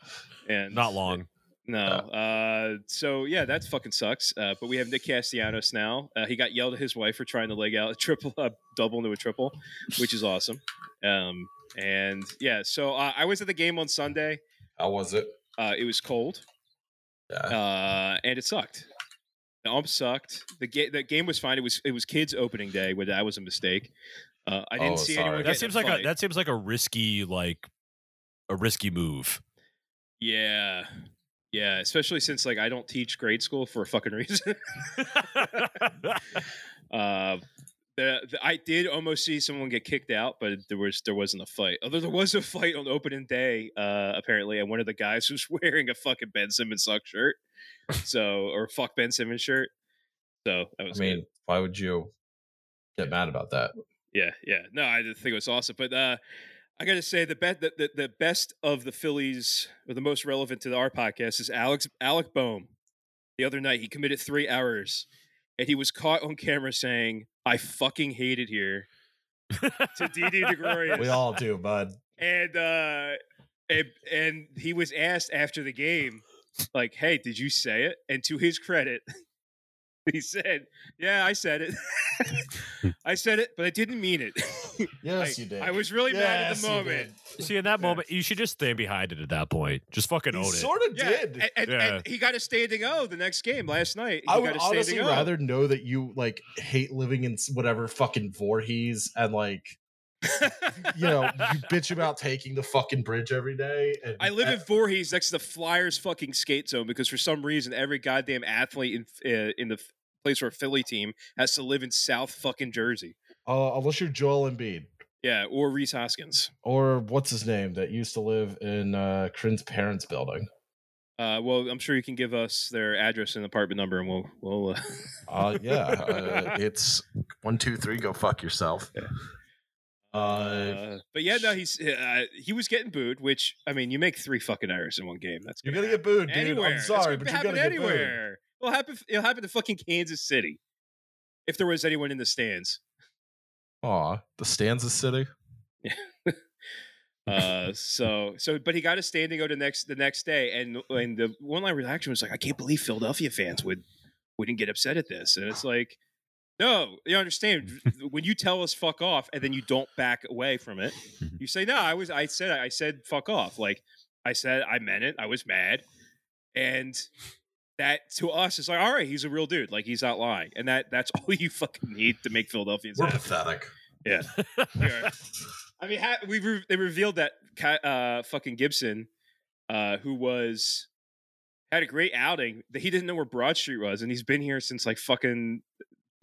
and not long. No. Uh, so yeah, that fucking sucks. Uh, but we have Nick Castellanos now. Uh, he got yelled at his wife for trying to leg out a triple, a double into a triple, which is awesome. Um, and yeah, so uh, I was at the game on Sunday. How was it? Uh, it was cold, Yeah. uh, and it sucked. The ump sucked. The game, the game was fine. It was it was kids opening day, where that was a mistake. Uh, I didn't Oh, see sorry. anyone. That get seems like a fight. that seems like a risky like a risky move. yeah, yeah. Especially since like I don't teach grade school for a fucking reason. [LAUGHS] [LAUGHS] Uh, the, the I did almost see someone get kicked out, but there was there wasn't a fight. Although there was a fight on opening day, uh, apparently, and one of the guys [LAUGHS] was wearing a fucking Ben Simmons sock shirt, [LAUGHS] so or fuck Ben Simmons shirt. So that I mean, good. why would you get mad about that? yeah, yeah. No, I did think it was awesome, but uh, I got to say the, bet the, the the best of the Phillies, or the most relevant to our podcast, is Alex Alec Bohm. The other night, he committed three errors, and he was caught on camera saying, "I fucking hate it here." to Didi [LAUGHS] DeGregorius. We all do, bud. and uh and, and he was asked after the game like hey did you say it and to his credit [LAUGHS] he said yeah i said it hmm. [LAUGHS] i said it but i didn't mean it [LAUGHS] Yes, I, you did. i was really mad at the moment See, in that moment, you should just stand behind it. At that point, just fucking He own it. sort of yeah, did. And, and, Yeah. and he got a standing O the next game last night. He I got would a honestly O. rather know that you like hate living in whatever fucking Voorhees and like you know you bitch about taking the fucking bridge every day. And I live in Voorhees next to the Flyers fucking skate zone because for some reason every goddamn athlete in uh, in the place for a Philly team has to live in South fucking Jersey. uh, unless you're Joel Embiid Yeah, or Rhys Hoskins. or what's his name that used to live in uh Corinne's parents' building. Uh, well, I'm sure you can give us their address and apartment number, and we'll we'll. Uh, Uh, yeah, [LAUGHS] uh, it's one two three. Go fuck yourself. Uh, uh, but yeah, no, he's uh, he was getting booed. Which I mean, you make three fucking errors in one game. That's you're gonna gonna get booed, dude. anywhere. I'm sorry, but you're gonna get booed. anywhere. It'll happen. It'll happen to fucking Kansas City if there was anyone in the stands. Aw, the Stanza City. Yeah. [LAUGHS] Uh, so so, but he got a standing O the next the next day, and and the one line reaction was like, I can't believe Philadelphia fans would wouldn't get upset at this, and it's like, no, you understand [LAUGHS] when you tell us fuck off, and then you don't back away from it, you say no, I was I said I said fuck off, like I said I meant it, I was mad, and. That to us is like, all right, he's a real dude. Like he's not lying, and that that's [LAUGHS] all you fucking need to make Philadelphia. We're happy. pathetic. Yeah. [LAUGHS] Yeah. I mean, ha- we re- they revealed that uh, fucking Gibson, uh, who was had a great outing, that he didn't know where Broad Street was, and he's been here since like fucking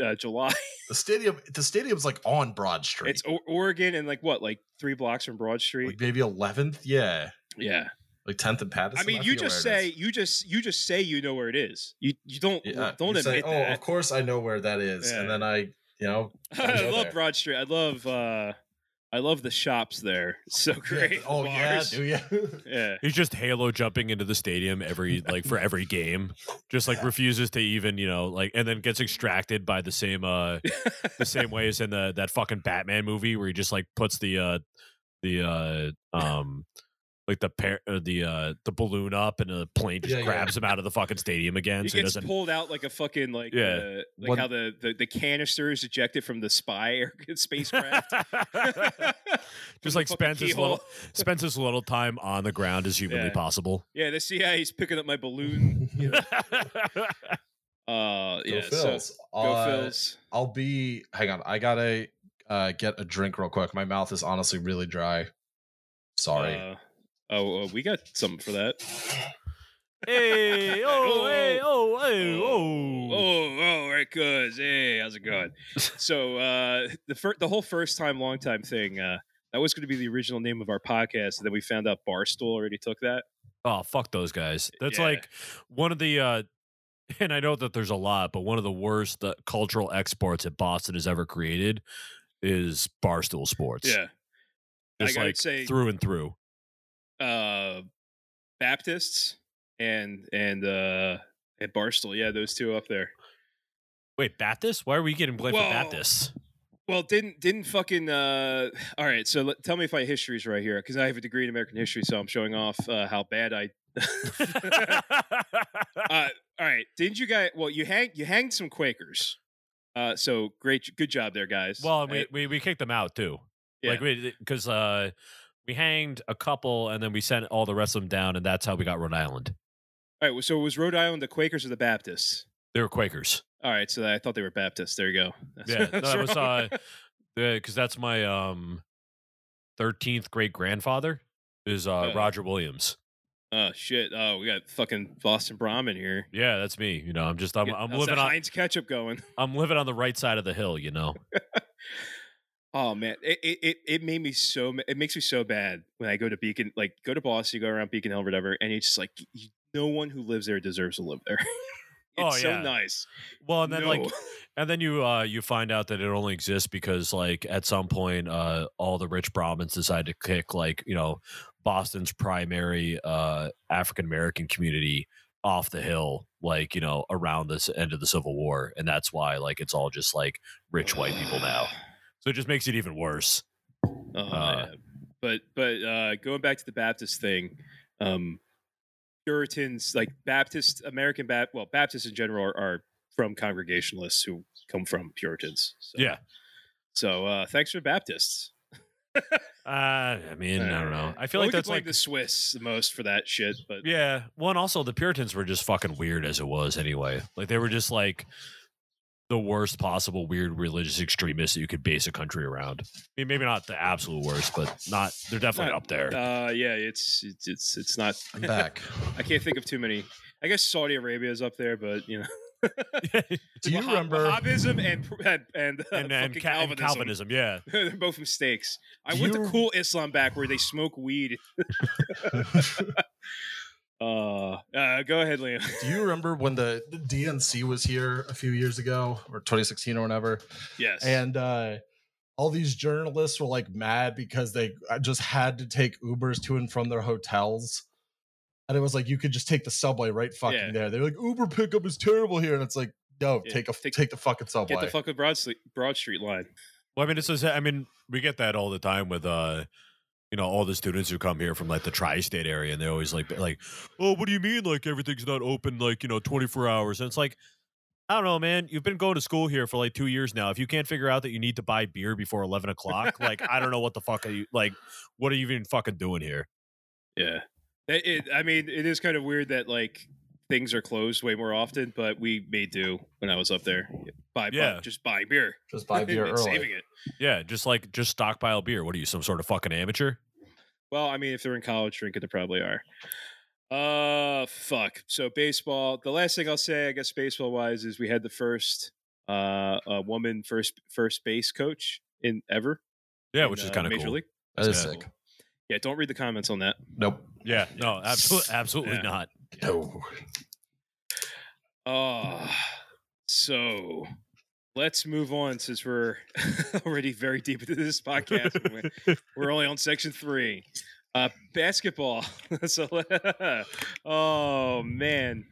uh, July. The stadium, the stadium's like on Broad Street. it's o- Oregon and like what, like three blocks from Broad Street. like maybe eleventh. Yeah, yeah. like tenth and Pattison. I mean, you just say you just you just say you know where it is. You you don't Yeah, don't you say, admit oh, that. of course I know where that is, Yeah. and then I, you know, [LAUGHS] I go love there. Broad Street. I love uh I love the shops there. It's [LAUGHS] so great. Yeah, oh yeah, Bars. do you? yeah. He's just Halo jumping into the stadium every like for every game. Just like refuses to even, you know, like and then gets extracted by the same uh [LAUGHS] the same way as in the that fucking Batman movie where he just like puts the uh the uh um like the pair, uh, the uh, the balloon up, and the plane just Yeah, yeah. grabs him out of the fucking stadium again. He so he gets doesn't. pulled out like a fucking like Yeah. uh, like One- how the, the the canister is ejected from the spy air [LAUGHS] spacecraft. [LAUGHS] just like spends his little spends his little time on the ground as humanly Yeah. possible. yeah, the CIA's picking up my balloon. You know? [LAUGHS] Uh, Go yeah, Phils. so go Uh, Phils. I'll be. Hang on. I gotta uh, get a drink real quick. My mouth is honestly really dry. Sorry. Oh, uh, we got something for that. hey, oh, [LAUGHS] hey, oh, hey, Oh, oh. oh, right, cuz. Hey, how's it going? [LAUGHS] so uh the fir- the whole first time, long time thing, uh, that was going to be the original name of our podcast, and then we found out Barstool already took that. Oh, fuck those guys. That's Yeah. like one of the uh [LAUGHS] and I know that there's a lot, but one of the worst uh, cultural exports that Boston has ever created is Barstool Sports. Yeah. I gotta like say- through and through. Uh Baptists and and uh and Barstool, yeah, those two up there. Wait, Baptist? Why are we getting blamed Well, for Baptists? Well, didn't didn't fucking uh all right, so let, tell me if my history's right here cuz I have a degree in American history, so I'm showing off uh, how bad I [LAUGHS] uh, all right, didn't you guys? Well, you hang you hanged some Quakers. Uh, so great, good job there, guys. well, we, Uh, we we kicked them out too. yeah. Like we because uh we hanged a couple and then we sent all the rest of them down and that's how we got Rhode Island. all right. So was Rhode Island the Quakers or the Baptists? They were Quakers. All right, so I thought they were Baptists. There you go. That's- Yeah, [LAUGHS] that was uh because that's my um 13th great grandfather is uh Uh. Roger Williams. oh shit! Oh, we got fucking Boston Brahmin here. Yeah, that's me. You know, I'm just I'm, I'm living on Heinz ketchup going. I'm living on the right side of the hill. You know. [LAUGHS] Oh man, it, it it made me so it makes me so bad when I go to Beacon, like go to Boston, you go around Beacon Hill, or whatever, and it's just like y- no one who lives there deserves to live there. [LAUGHS] Oh, it's so yeah. nice. Well, and then like [LAUGHS] and then you uh you find out that it only exists because like at some point uh all the rich Brahmins decide to kick like you know Boston's primary uh African American community off the hill like you know around this end of the Civil War and that's why like it's all just like rich white people now. [SIGHS] [SIGHS] So it just makes it even worse. Oh, Uh, man. But but uh, going back to the Baptist thing, um, Puritans like Baptist American Bap well Baptists in general are, are from Congregationalists who come from Puritans. So, Yeah. So uh, thanks for Baptists. Uh, I mean, I don't know. I feel Well, like that's like the Swiss the most for that shit. But Yeah. One also the Puritans were just fucking weird as it was anyway. Like they were just like the worst possible weird religious extremists that you could base a country around. I mean, maybe not the absolute worst, but not they're definitely Not- up there. uh, yeah, it's it's it's it's not. I'm back. [LAUGHS] I can't think of too many. I guess Saudi Arabia is up there, but you know. [LAUGHS] Do you Wahhab- remember? Wahhabism and and and, uh, and, and, fucking Ca- and Calvinism. Calvinism, yeah. [LAUGHS] They're both mistakes. I Do went you- to cool Islam back where they smoke weed. Uh, uh, go ahead, Liam. [LAUGHS] Do you remember when the, the DNC was here a few years ago, or 2016 or whatever? Yes. And uh, all these journalists were like mad because they uh, just had to take Ubers to and from their hotels. And it was like you could just take the subway right fucking Yeah. there. They're like Uber pickup is terrible here, and it's like no, Yeah, take a take- take, the fucking subway. Get the fuck with Broad Street, Broad Street line. Well, I mean, it's just, I mean, we get that all the time with uh you know, all the students who come here from like the tri-state area and they're always like like, "Oh, what do you mean like everything's not open like, you know, 24 hours?" And it's like I don't know, man. You've been going to school here for like two years now. If you can't figure out that you need to buy beer before eleven o'clock, like I don't know what the fuck are you like. What are you even fucking doing here? Yeah. It, I mean, it is kind of weird that like things are closed way more often, but we made do when I was up there. Buy, buy- Yeah. just buy beer. just buy [LAUGHS] beer early. saving it. Yeah, just like just stockpile beer. What are you, some sort of fucking amateur? Well, I mean, if they're in college drinking, they probably are. Uh, fuck. So baseball. The last thing I'll say, I guess, baseball wise, is we had the first uh a woman first first base coach in ever. Yeah, in, which is uh, kind of Major cool. League. That is Yeah. sick. Yeah, don't read the comments on that. Nope. Yeah, no, absolutely, absolutely Yeah. not. No. Oh, so let's move on since we're [LAUGHS] already very deep into this podcast. We're- only on section three. Uh, basketball. [LAUGHS] so, [LAUGHS] oh man,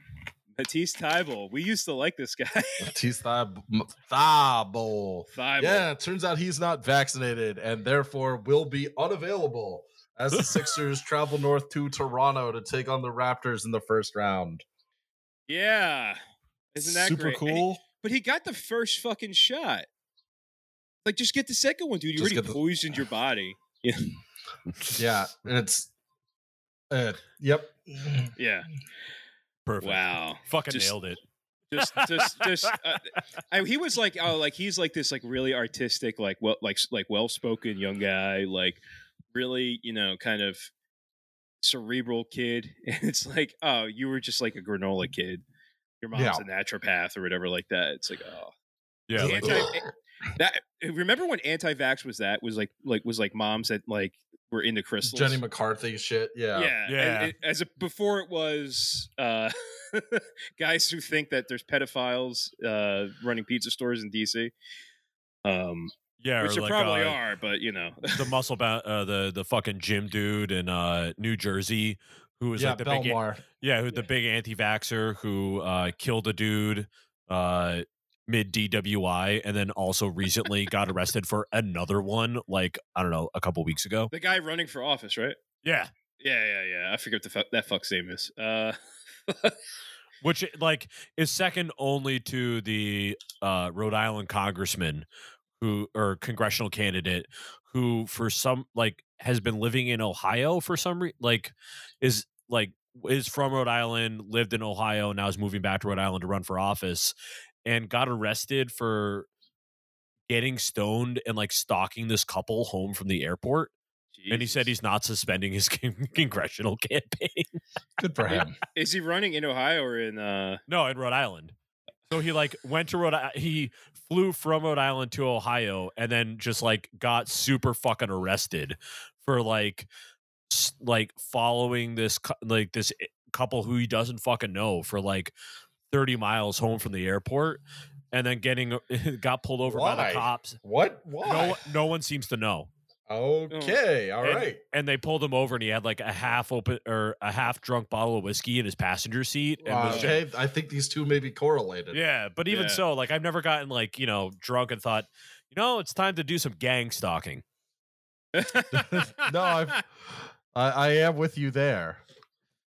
Matisse Thybulle. We used to like this guy. Matisse M- Thybulle. Yeah, it turns out he's not vaccinated and therefore will be unavailable as the Sixers travel north to Toronto to take on the Raptors in the first round. Yeah. Isn't that super great? And he- cool? but he got the first fucking shot. Like, just get the second one, dude. You Just already get the- [SIGHS] poisoned your body. Yeah. yeah, it's. Uh, yep. Yeah. Perfect. Wow. Fucking Just- nailed it. just just just uh, I, he was like oh like he's like this like really artistic like well like like well spoken young guy like really you know kind of cerebral kid [LAUGHS] and it's like oh you were just like a granola kid your mom's Yeah. a naturopath or whatever like that it's like oh Yeah. The like- anti- that remember when anti-vax was that was like like was like moms that like were into crystals Jenny McCarthy shit. Yeah. yeah, Yeah. it- as a, before it was uh, [LAUGHS] guys who think that there's pedophiles uh, running pizza stores in DC, um, yeah. which or like, probably uh, are, but you know, [LAUGHS] the muscle bound, uh, the the fucking gym dude in uh, New Jersey who was yeah, like the big Belmar. yeah, who the big anti-vaxer who uh, killed a dude uh, mid DWI and then also recently got [LAUGHS] arrested for another one like I don't know a couple weeks ago. the guy running for office, right? Yeah, Yeah, yeah, yeah. I forget what the fu- that fuck's name is. Uh, [LAUGHS] which like is second only to the uh, Rhode Island congressman who or congressional candidate who for some like has been living in Ohio for some reason like is like is from Rhode Island, lived in Ohio, now is moving back to Rhode Island to run for office, and got arrested for getting stoned and like stalking this couple home from the airport. And he said he's not suspending his [LAUGHS] con- congressional campaign. Good for [LAUGHS] him. is he running in Ohio or in? uh No, in Rhode Island. So he like went to Rhode. He flew from Rhode Island to Ohio, and then just like got super fucking arrested for like like following this like this eh, couple who he doesn't fucking know for like thirty miles home from the airport, and then getting [LAUGHS] got pulled over by the cops. What? Why? No, no one seems to know. Okay. All and, right. and they pulled him over, and he had like a half open or a half drunk bottle of whiskey in his passenger seat, and Uh, was just okay. I think these two may be correlated. Yeah, but even Yeah. so, like I've never gotten like you know drunk and thought, you know, it's time to do some gang stalking. [LAUGHS] no, I've, I, I am with you there.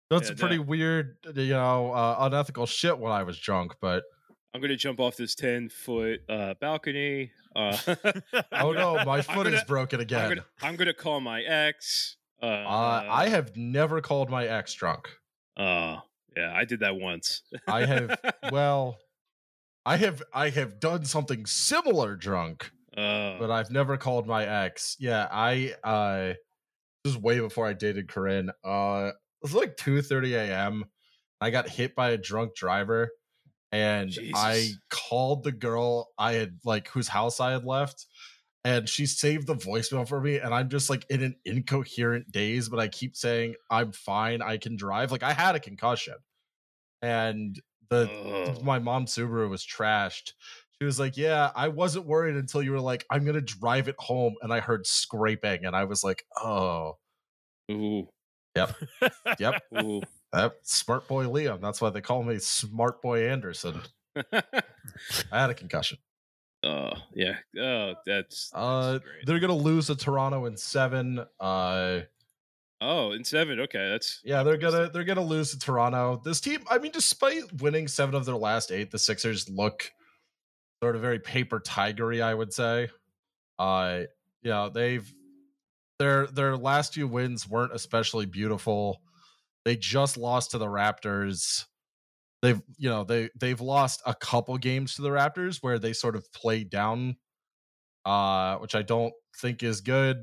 That's Yeah, pretty no. weird, you know, uh, unethical shit when I was drunk, but I'm gonna jump off this ten foot uh, balcony. Uh, [LAUGHS] oh no, my foot is gonna- broken I'm again. gonna, I'm gonna call my ex. Uh, uh, I have never called my ex drunk. Oh, yeah, I did that once. I have, [LAUGHS] well, I have, I have done something similar drunk, Uh, but I've never called my ex. Yeah, I, uh, this is way before I dated Corinne. Uh, it was like two thirty a.m. I got hit by a drunk driver, and I called the girl I had like whose house I had left, and she saved the voicemail for me. And I'm just like in an incoherent daze, but I keep saying I'm fine, I can drive. Like I had a concussion, and the oh. my mom's Subaru was trashed. She was like, "Yeah, I wasn't worried until you were like, I'm gonna drive it home," and I heard scraping, and I was like, "Oh, Ooh, yep, ooh. That smart boy Liam. That's why they call me Smart Boy Anderson." [LAUGHS] I had a concussion. oh, yeah. Oh, that's, that's Uh, great. they're gonna lose to Toronto in seven. Uh, Oh, in seven. Okay, that's yeah, they're gonna they're gonna lose to Toronto. This team, I mean, despite winning seven of their last eight, the Sixers look sort of very paper tigery, I would say. Uh, you know, they've their their last few wins weren't especially beautiful. They just lost to the Raptors. They've you know they they've lost a couple games to the Raptors where they sort of played down, uh, which I don't think is good.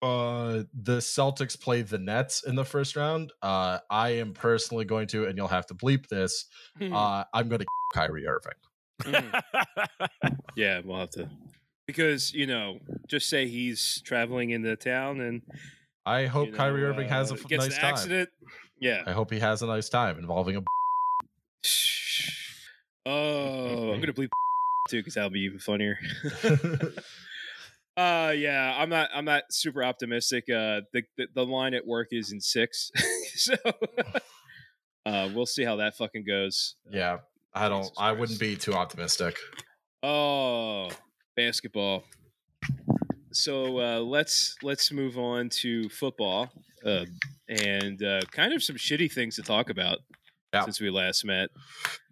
Uh, the Celtics played the Nets in the first round. Uh, I am personally going to, and you'll have to bleep this. Hmm. Uh, I'm going [LAUGHS] to Kyrie Irving. Mhm. [LAUGHS] yeah, we'll have to because you know, just say he's traveling into town and I hope you Kyrie know, Irving has a uh, f- gets nice an time. Yeah. I hope he has a nice time involving a. [LAUGHS] Oh, I'm gonna bleep [LAUGHS] too because that'll be even funnier. [LAUGHS] uh, yeah, I'm not. I'm not super optimistic. Uh, the the, the line at work is in six, so uh, we'll see how that fucking goes. yeah, I don't. I wouldn't be too optimistic. Oh, basketball. So uh, let's let's move on to football uh, and uh, kind of some shitty things to talk about Yeah. since we last met.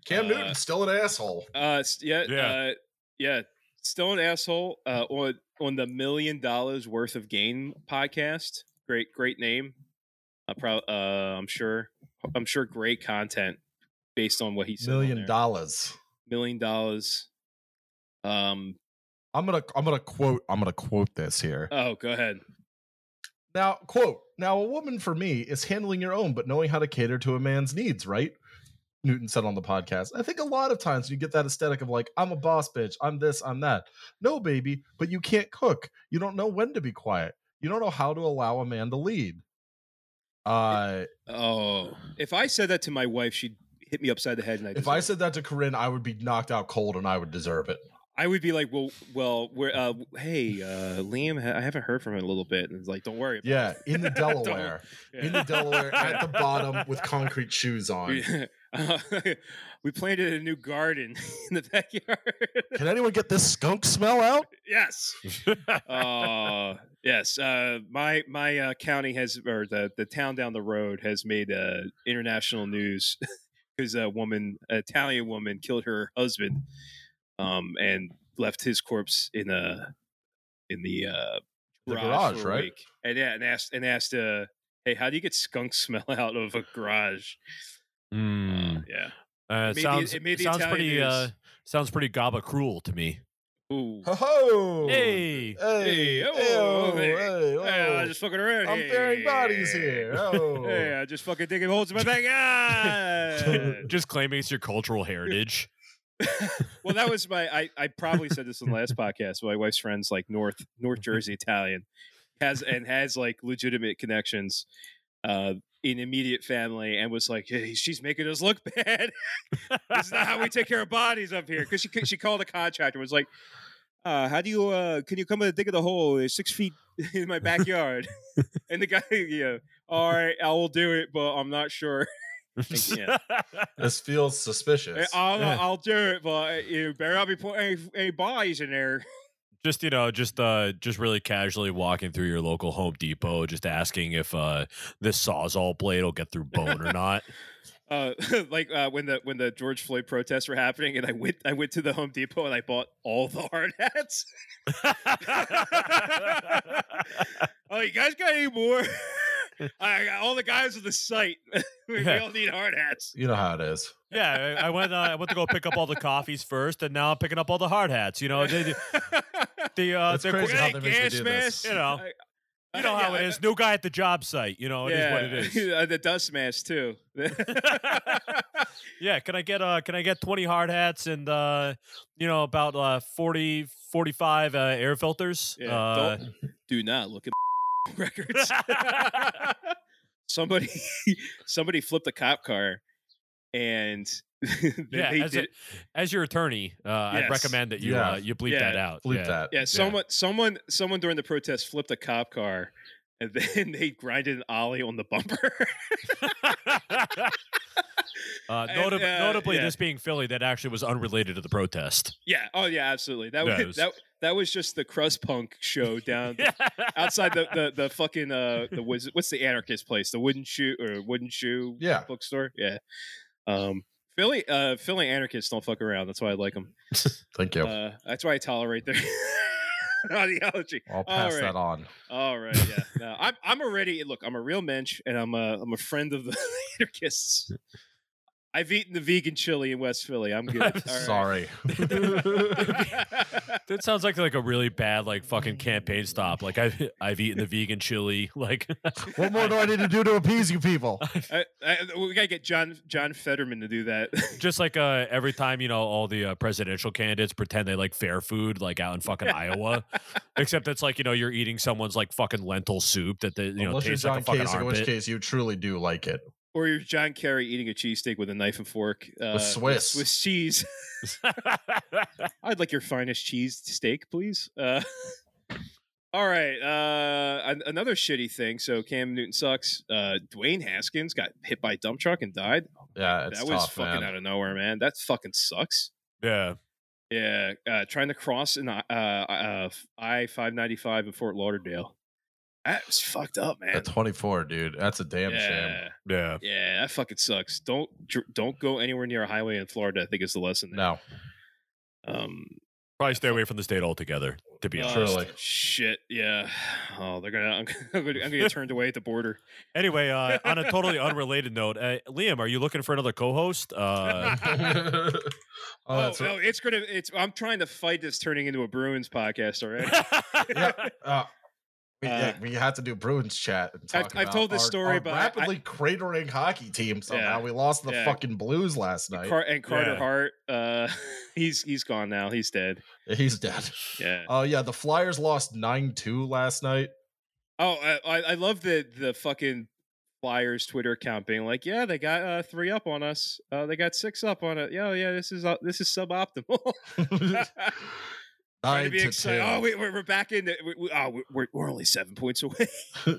Cam Uh, Newton's still an asshole. Uh, yeah, Yeah. Uh, yeah. Still an asshole. Uh, on on the million dollars worth of game podcast. Great, great name. Uh, pro- uh, I'm sure. I'm sure great content based on what he said. Million dollars. Million dollars. Um. I'm gonna I'm gonna quote I'm gonna quote this here. Oh, go ahead. Now, quote, now a woman for me is handling your own, but knowing how to cater to a man's needs, right? Newton said on the podcast. I think a lot of times you get that aesthetic of like, I'm a boss bitch, I'm this, I'm that. No, baby, but you can't cook. You don't know when to be quiet. You don't know how to allow a man to lead. Uh Oh, if I said that to my wife, she'd hit me upside the head. And I if I said that to Corinne, I would be knocked out cold and I would deserve it. I would be like, well, well, we're, uh, hey, uh, Liam, I haven't heard from him in a little bit, and it's like, don't worry. About Yeah, it. in the [LAUGHS] Delaware. yeah. In the Delaware at the bottom with concrete shoes on. We, [LAUGHS] uh, [LAUGHS] we planted a new garden in the backyard. Can anyone get this skunk smell out? yes. Uh, yes. Uh, my my uh, county has, or the the town down the road has made uh, international news because a woman, an Italian woman, killed her husband, um, and left his corpse in a in the uh, The garage, garage, for a right? week. And yeah, and asked and asked, uh, hey, how do you get skunk [LAUGHS] smell out of a garage? Mm. Uh, yeah. Uh, It made it the- sounds it made the sounds Italian pretty uh, sounds pretty gabagool to me. Ooh. Ho ho! Hey, Hey, Hey, oh, oh, hey, hey, Hey, oh. I'm just fucking around. I'm burying bodies here. [LAUGHS] Oh. Hey, I just fucking digging holes in my backyard. [LAUGHS] just claiming it's your cultural heritage. Well, that was my. I, I probably said this in the last [LAUGHS] podcast. My wife's friends like North North Jersey Italian has and has like legitimate connections uh, in immediate family, and was like, hey, she's making us look bad. [LAUGHS] this is not how we take care of bodies up here. Because she she called a contractor, and was like. Uh, how do you uh can you come and dig the hole It's six feet [LAUGHS] in my backyard and the guy yeah all right i will do it but i'm not sure yeah. [LAUGHS] This feels suspicious. I'll, Yeah. I'll do it, but uh, you better not be putting any, any bodies in there. [LAUGHS] just you know just uh just really casually walking through your local home depot just asking if uh this sawzall blade will get through bone or not [LAUGHS] Uh, like uh, when the when the George Floyd protests were happening, and I went I went to the Home Depot and I bought all the hard hats. oh, you guys got any more? [LAUGHS] I got all the guys on the site. [LAUGHS] we Yeah. all need hard hats. you know how it is. yeah I, I went uh, i went to go pick up all the coffees first and now i'm picking up all the hard hats you know the the [LAUGHS] uh, That's crazy how they make do this. You know. I- you know how yeah, it I- new guy at the job site you know it is what it is Uh, the dust mask too. yeah can i get uh can i get 20 hard hats and uh you know about uh 40 45 uh air filters Yeah, uh don't- do not look at [LAUGHS] records. [LAUGHS] somebody [LAUGHS] somebody flipped a cop car and yeah they as, did a, as your attorney uh i'd recommend that you Yeah. uh you bleep Yeah. that out Bleep yeah. that. yeah someone someone someone during the protest flipped a cop car and then they grinded an ollie on the bumper uh, And, notab- uh, notably yeah. this being philly that actually was unrelated to the protest yeah oh yeah absolutely that Yeah, was, was- that that was just the crust punk show [LAUGHS] down outside the, the the fucking uh the what's, what's the anarchist place the wooden shoe or wooden shoe Yeah. bookstore yeah um philly uh philly anarchists don't fuck around that's why i like them [LAUGHS] Thank you. uh that's why i tolerate their [LAUGHS] ideology I'll pass right. that on. all right yeah no i'm i'm already look i'm a real mensch and i'm a i'm a friend of the anarchists i've eaten the vegan chili in west philly i'm good [LAUGHS] All right. Sorry. [LAUGHS] that sounds like like a really bad like fucking campaign stop like i've i've eaten the vegan chili [LAUGHS] like what more do I need to do to appease you people? I, I, we gotta get John John Fetterman to do that. just like uh every time you know all the uh, presidential candidates pretend they like fair food like out in fucking iowa except it's like you know you're eating someone's like fucking lentil soup that they you know Unless you're tastes John like a fucking Kasich, in which case you truly do like it. Or you're John Kerry eating a cheesesteak with a knife and fork. Uh, Swiss. Swiss cheese. [LAUGHS] I'd like your finest cheese steak, please. Uh, [LAUGHS] all right. Uh, an- another shitty thing. So Cam Newton sucks. Uh, Dwayne Haskins got hit by a dump truck and died. Yeah, it's that was tough, fucking man. out of nowhere, man. That fucking sucks. yeah Yeah, uh, trying to cross in uh, uh, I five ninety five in Fort Lauderdale. That was fucked up, man. At 24, dude. That's a damn shame. yeah, Yeah. yeah, that fucking sucks. Don't don't go anywhere near a highway in Florida. I think is the lesson. There. No. Um, Probably stay away from the state altogether, to be uh, honest. Truly. shit. Yeah. Oh, they're gonna. I'm, [LAUGHS] I'm gonna, I'm gonna get [LAUGHS] turned away at the border. Anyway, uh, [LAUGHS] on a totally unrelated note, uh, Liam, are you looking for another co-host? Uh, oh, Oh, that's no, it's gonna. It's. I'm trying to fight this turning into a Bruins podcast already. yeah. Uh, we, yeah, Uh, we had to do Bruins chat. And talk I've- I've told this our- story about- I- rapidly cratering hockey team. Somehow Yeah, we lost the yeah. fucking Blues last night. Car- and Carter Yeah. Hart. Uh, [LAUGHS] he's he's gone now. He's dead. He's dead. Yeah. Oh yeah, the Flyers lost nine two last night. Oh, I, I I love the the fucking Flyers Twitter account being like, yeah, they got uh, three up on us. Uh, they got six up on it. Yeah, yeah, this is uh, this is suboptimal. [LAUGHS] [LAUGHS] Trying to be to excited. Oh, wait, we're, we're back in. The, we, we, oh, we're we're only seven points away. [LAUGHS]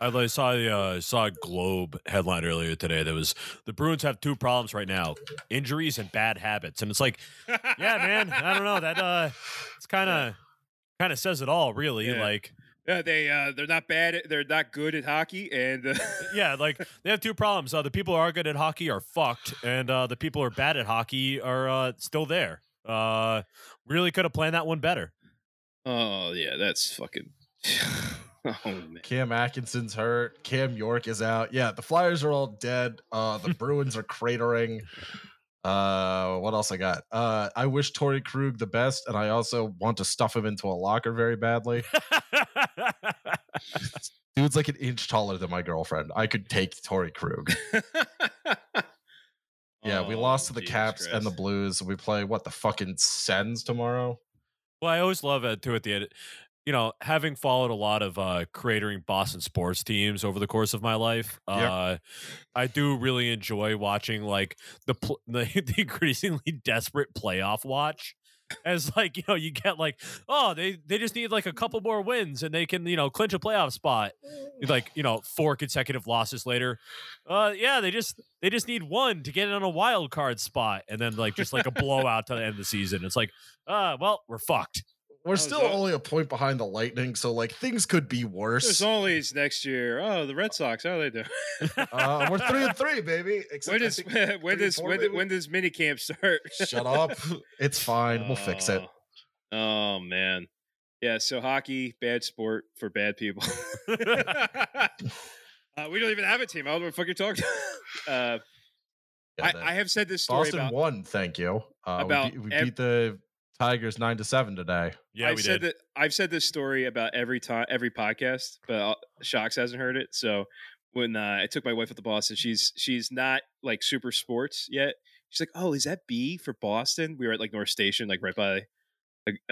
I saw the uh, saw a Globe headline earlier today that was the Bruins have two problems right now: injuries and bad habits. And it's like, yeah, man, I don't know that. Uh, it's kind of kind of says it all, really. Yeah. Like, Yeah, they uh, they're not bad. At, they're not good at hockey, and uh, [LAUGHS] yeah, like they have two problems. Uh, the people who are good at hockey are fucked, and uh, the people who are bad at hockey are uh, still there. Uh, really could have planned that one better. oh yeah, that's fucking. [LAUGHS] oh man. Cam Atkinson's hurt. Cam York is out. Yeah, the Flyers are all dead. Uh, the [LAUGHS] Bruins are cratering. Uh, what else I got? Uh, I wish Torey Krug the best, and I also want to stuff him into a locker very badly. [LAUGHS] Dude's like an inch taller than my girlfriend. I could take Torey Krug. Yeah, we Oh, lost to the Jesus Caps and the Blues. We play what the fucking Sens tomorrow. Well, I always love it too at the end. You know, having followed a lot of uh creating Boston sports teams over the course of my life, uh I do really enjoy watching like the pl- the, [LAUGHS] the increasingly desperate playoff watch. As like, you know, you get like, oh, they they just need like a couple more wins and they can, you know, clinch a playoff spot. Like, you know, four consecutive losses later. Uh yeah, they just they just need one to get in on a wild card spot and then like just like a blowout to the end of the season. It's like, uh, well, we're fucked. We're was still that? only a point behind the Lightning, so like things could be There's worse. always next year. Oh, the Red Sox. How they do? [LAUGHS] Uh, we're three and three, baby. Except when does [LAUGHS] when does four, when, when does mini camp start? Shut [LAUGHS] up. It's fine. We'll fix it. Oh, Oh man. Yeah, so hockey, bad sport for bad people. uh, we don't even have a team. I don't know what the fuck you're talking. Uh, Yeah, I, I have said this story Boston about. won. Thank you. Uh, about we beat, we ev- beat the Tigers nine to seven today. Yeah, I've we said did. that I've said this story about every time, every podcast, but uh, Shocks hasn't heard it. So when uh, I took my wife up to Boston, she's she's not like super sports yet. She's like, "Oh, is that B for Boston?" We were at like North Station, like right by,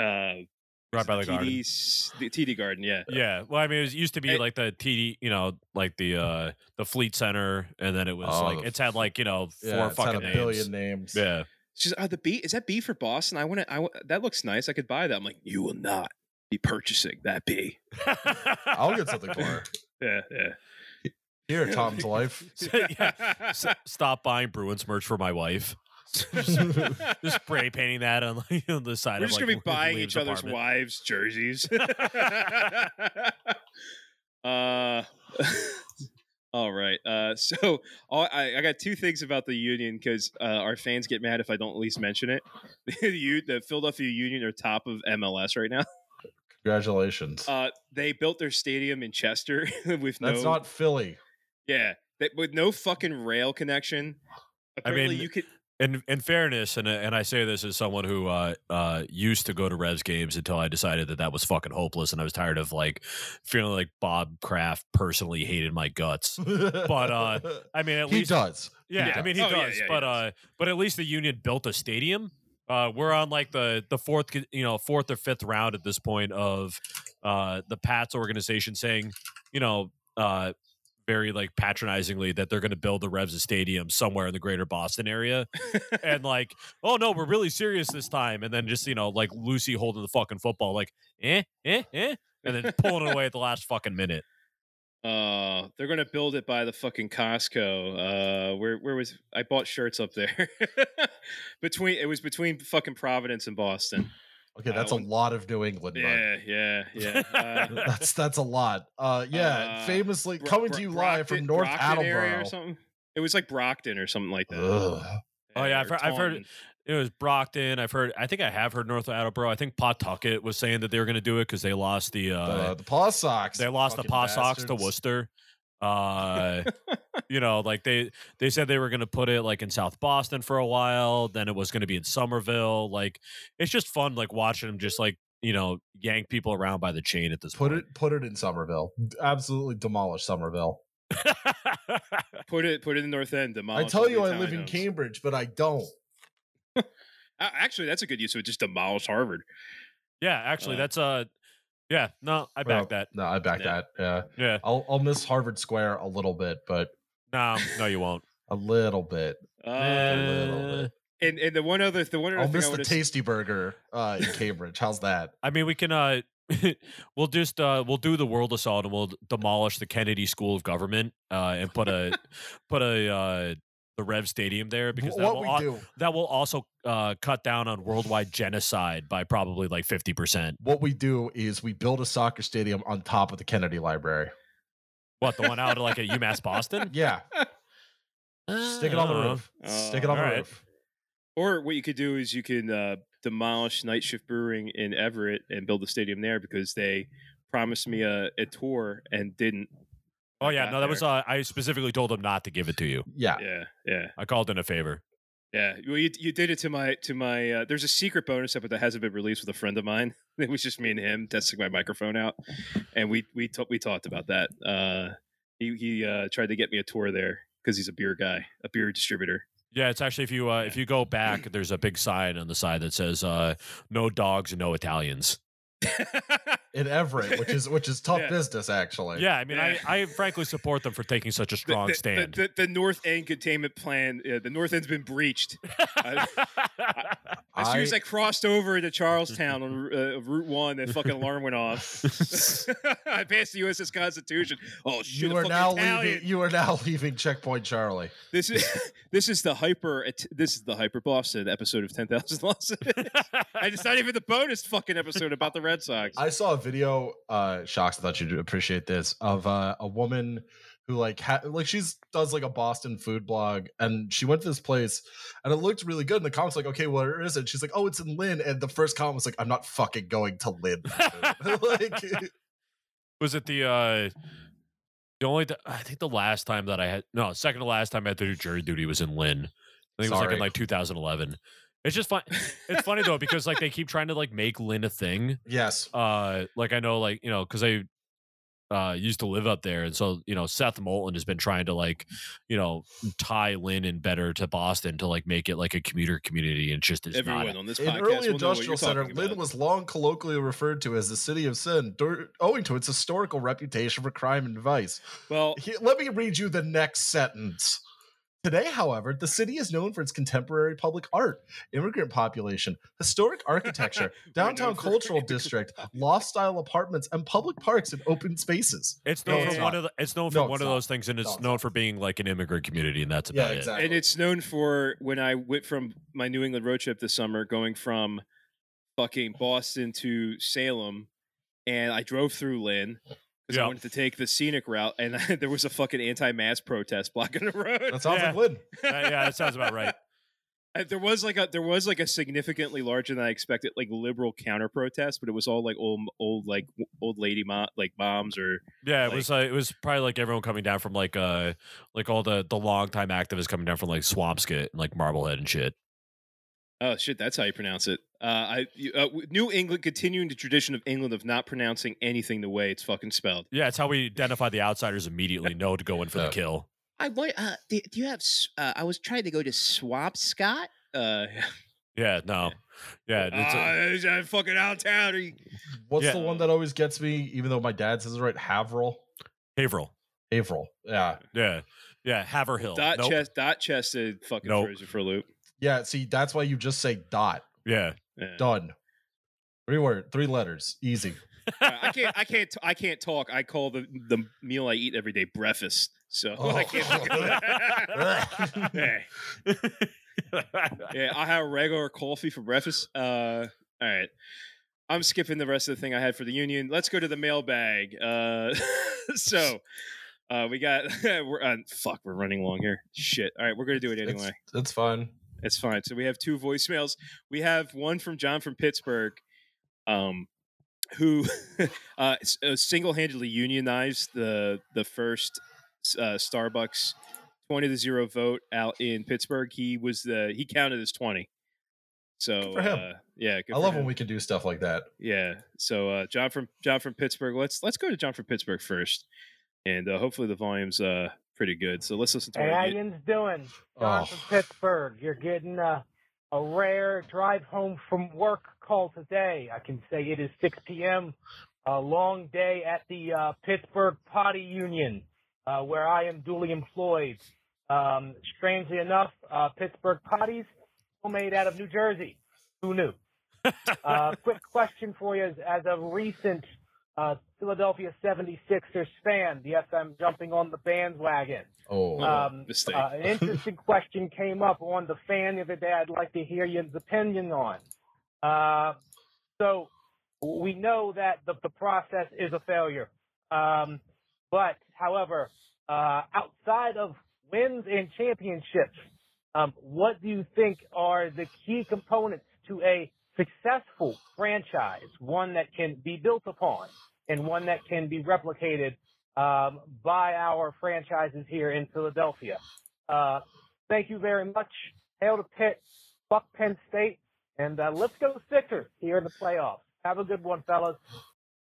uh, right by the TD, garden. 's- the TD Garden. Yeah, Yeah, well, I mean, it was, used to be It- like the TD, you know, like the uh the Fleet Center, and then it was Oh, like it's had like you know four Yeah, it's had fucking a names. billion names. Yeah, she's like, "Oh, the B is that B for Boston? I want to. I wa- that looks nice. I could buy that." I'm like, "You will not be purchasing that B." I'll get something for her. [LAUGHS] Yeah, yeah. Here, Tom's life. [LAUGHS] yeah. S- stop buying Bruins merch for my wife. [LAUGHS] just, just spray painting that on, like, on the side We're of just like gonna be buying Liam's each other's apartment. wives' jerseys. uh, all right. Uh, [LAUGHS] so all, I, I got two things about the Union because uh, our fans get mad if I don't at least mention it. [LAUGHS] the, the Philadelphia Union are top of MLS right now. [LAUGHS] Congratulations. Uh, they built their stadium in Chester with That's no, not Philly. yeah, that, with no fucking rail connection. Apparently, mean, you could. In in fairness, and and I say this as someone who uh, uh, used to go to Revs games until I decided that that was fucking hopeless, and I was tired of like feeling like Bob Kraft personally hated my guts. [LAUGHS] but uh, I mean, at least he least does. Yeah, He I mean he does. Oh, does, yeah, he but does. uh, but at least the Union built a stadium. Uh, we're on like the the fourth, you know, fourth or fifth round at this point of uh the Pats organization saying, you know, uh, very like patronizingly that they're going to build the Revs a stadium somewhere in the greater Boston area, [LAUGHS] and like, oh no, we're really serious this time, and then just you know like Lucy holding the fucking football, like, eh, eh, eh, and then pulling it away at the last fucking minute. Uh, they're gonna build it by the fucking Costco. Uh, where where was I bought shirts up there? [LAUGHS] between it was between fucking Providence and Boston. Okay, Uh, that's a lot of New England. bud. Yeah, yeah, yeah. [LAUGHS] Uh, that's that's a lot. Uh, yeah, Uh, famously Bro- coming Bro- to you live from North Brockton area or Attleboro. something. It was like Brockton or something like that. Ugh. Oh, yeah, I've heard- I've heard- Taunton. It was Brockton. I've heard. I think I have heard North Attleboro. I think Pawtucket was saying that they were going to do it because they lost the. Uh, the, the Paw Sox. they lost the fucking Paw Sox to. Worcester. Uh, [LAUGHS] you know, like they they said they were going to put it like in South Boston for a while. Then it was going to be in Somerville. Like it's just fun, like watching them just like you know yank people around by the chain at this Put point. it put it in Somerville. Absolutely demolish Somerville. [LAUGHS] Put it put it in North End. I tell you, I live in. Cambridge, but I don't. [LAUGHS] Actually, that's a good use of it. Just demolish Harvard. yeah, actually, Uh, that's uh, yeah, no, I back Well, that. No, I back Yeah. that. Yeah, Yeah, I'll I'll miss Harvard Square a little bit, but no, no, you won't. a little bit. Uh, little bit. and and the one other the one other I'll thing miss I the wanna Tasty Burger uh, in Cambridge. How's that? I mean, we can uh [LAUGHS] we'll just uh we'll do the world assault and we'll demolish the Kennedy School of Government uh and put a [LAUGHS] put a uh the Rev Stadium there because that what will we al- do, that will also uh cut down on worldwide genocide by probably like 50%. what we do is we build a soccer stadium on top of the Kennedy Library. What, the one out of like at UMass Boston? [LAUGHS] Yeah, stick it on the Uh, roof. Stick it on Uh, the alright. roof. Or what you could do is you can uh, demolish Night Shift Brewing in Everett and build a stadium there because they promised me a, a tour and didn't. Oh yeah, no that was uh I specifically told them not to give it to you. Yeah, Yeah, yeah, I called in a favor. Yeah. Well, you, you did it to my to my. Uh, there's a secret bonus episode that hasn't been released with a friend of mine. [LAUGHS] It was just me and him testing my microphone out, and we we ta- we talked about that. Uh, he he uh, tried to get me a tour there because he's a beer guy, a beer distributor. Yeah, it's actually if you uh, if you go back, there's a big sign on the side that says uh, "No dogs, and no Italians." [LAUGHS] in Everett, which is which is tough [LAUGHS] Yeah. business actually. Yeah, I mean, Yeah. I, I frankly support them for taking such a strong the, stand. The, the, the North End containment plan. Uh, the North End's been breached. [LAUGHS] As soon as I- I crossed over to Charlestown on uh, Route One, that fucking alarm went off. [LAUGHS] I passed the USS Constitution. Oh shit! you are now Italian. leaving. You are now leaving Checkpoint Charlie. This is this is the hyper. This is the hyper Boston episode of Ten Thousand Losses. and it's not even the bonus fucking episode about the Red Sox. I saw a video, uh, Shocks. I thought you'd appreciate this of uh, a woman who like ha- like she's does like a Boston food blog, and she went to this place, and it looked really good. And the comments like, okay, where is it? She's like, oh, it's in Lynn, and the first comment was like, I'm not fucking going to Lynn. [LAUGHS] [LAUGHS] like, was it the uh, the only th- I think the last time that I had no second to last time I had to do jury duty was in Lynn. I think it was like in like 2011. It's just fun. It's funny though because like they keep trying to like make Lynn a thing. yes, uh like i know like you know because i uh used to live up there and so you know seth moulton has been trying to like you know tie lynn and better to boston to like make it like a commuter community and just is Everyone not on this in podcast early will know what you're industrial center, talking Lynn was long colloquially referred to as the city of sin, dur- owing to its historical reputation for crime and vice. Well, Here, let me read you the next sentence. Today, however, the city is known for its contemporary public art, immigrant population, historic architecture, [LAUGHS] downtown cultural [LAUGHS] district, loft style apartments, and public parks and open spaces. it's No, known it's for one not. of the, it's known for No, one it's of not. those things and it's No, it's known not. for being like an immigrant community and that's Yeah, about it. and it's known for when I went from my New England road trip this summer, going from fucking Boston to Salem, and I drove through Lynn because Yeah. I wanted to take the scenic route, and [LAUGHS] there was a fucking anti-mask protest blocking the road. That sounds Yeah. like Lynn. Uh, yeah that sounds about right [LAUGHS] there was like a there was like a significantly larger than I expected like liberal counter protest, but it was all like old old like old lady mo- like moms or yeah it Like- was uh, it was probably like everyone coming down from like uh like all the the long time activists coming down from like swampscott and like marblehead and shit oh shit that's how you pronounce it. Uh, I you- uh, New England continuing the tradition of England of not pronouncing anything the way it's fucking spelled. yeah it's how we identify the outsiders immediately know to go in for the kill I want. Uh, do, do you have? s- Uh, I was trying to go to Swap Scott. Uh, [LAUGHS] yeah no yeah it's a- ah, is that fucking out of town. Are you- What's Yeah. the one that always gets me, even though my dad says it right? Haverhill? Haverhill. Haverhill. Yeah. Yeah. Yeah. Haverhill. Dot Nope. chest, dot chested, fucking Nope. throws you for a loop. Yeah. See, that's why you just say dot. Yeah. Yeah. Done. Three word, three letters. Easy. I can't. I can't. t- I can't talk. I call the the meal I eat every day breakfast. So [LAUGHS] I can't. fucking- hey, [LAUGHS] yeah, I have regular coffee for breakfast. Uh, all right. I'm skipping the rest of the thing I had for the union. Let's go to the mailbag. Uh, [LAUGHS] so uh, we got. we're uh, fuck. We're running long here. Shit. All right, we're gonna do it anyway. It's, it's fine. It's fine. So we have two voicemails. We have one from John from Pittsburgh, um, who [LAUGHS] uh, uh, single-handedly unionized the the first uh, Starbucks twenty to zero vote out in Pittsburgh. He was the he counted as twenty. So Good for him. Uh, yeah, good I love him. when we can do stuff like that. Yeah. So uh, John from John from Pittsburgh. Let's let's go to John from Pittsburgh first, and uh, hopefully the volume's uh, pretty good. So let's listen to Hey, our how u- doing? John Oh. from Pittsburgh. You're getting uh, a rare drive home from work call today. I can say it is 6 p.m. A long day at the uh, Pittsburgh Potty Union, uh, where I am duly employed. Um, strangely enough, uh, Pittsburgh potties are made out of New Jersey. Who knew? [LAUGHS] uh, quick question for you: as, as a recent uh, Philadelphia 76ers fan, yes, I'm jumping on the bandwagon. Oh, Um, [LAUGHS] mistake. uh, an interesting [LAUGHS] question came up on the fan the other day. I'd like to hear your opinion on. Uh, so we know that the, the process is a failure. Um, but, however, uh, outside of wins and championships, um, what do you think are the key components to a successful franchise, one that can be built upon and one that can be replicated um, by our franchises here in Philadelphia. Uh, thank you very much. Hail to Pitt, fuck Penn State, and uh, let's go Sixers here in the playoffs. Have a good one, fellas.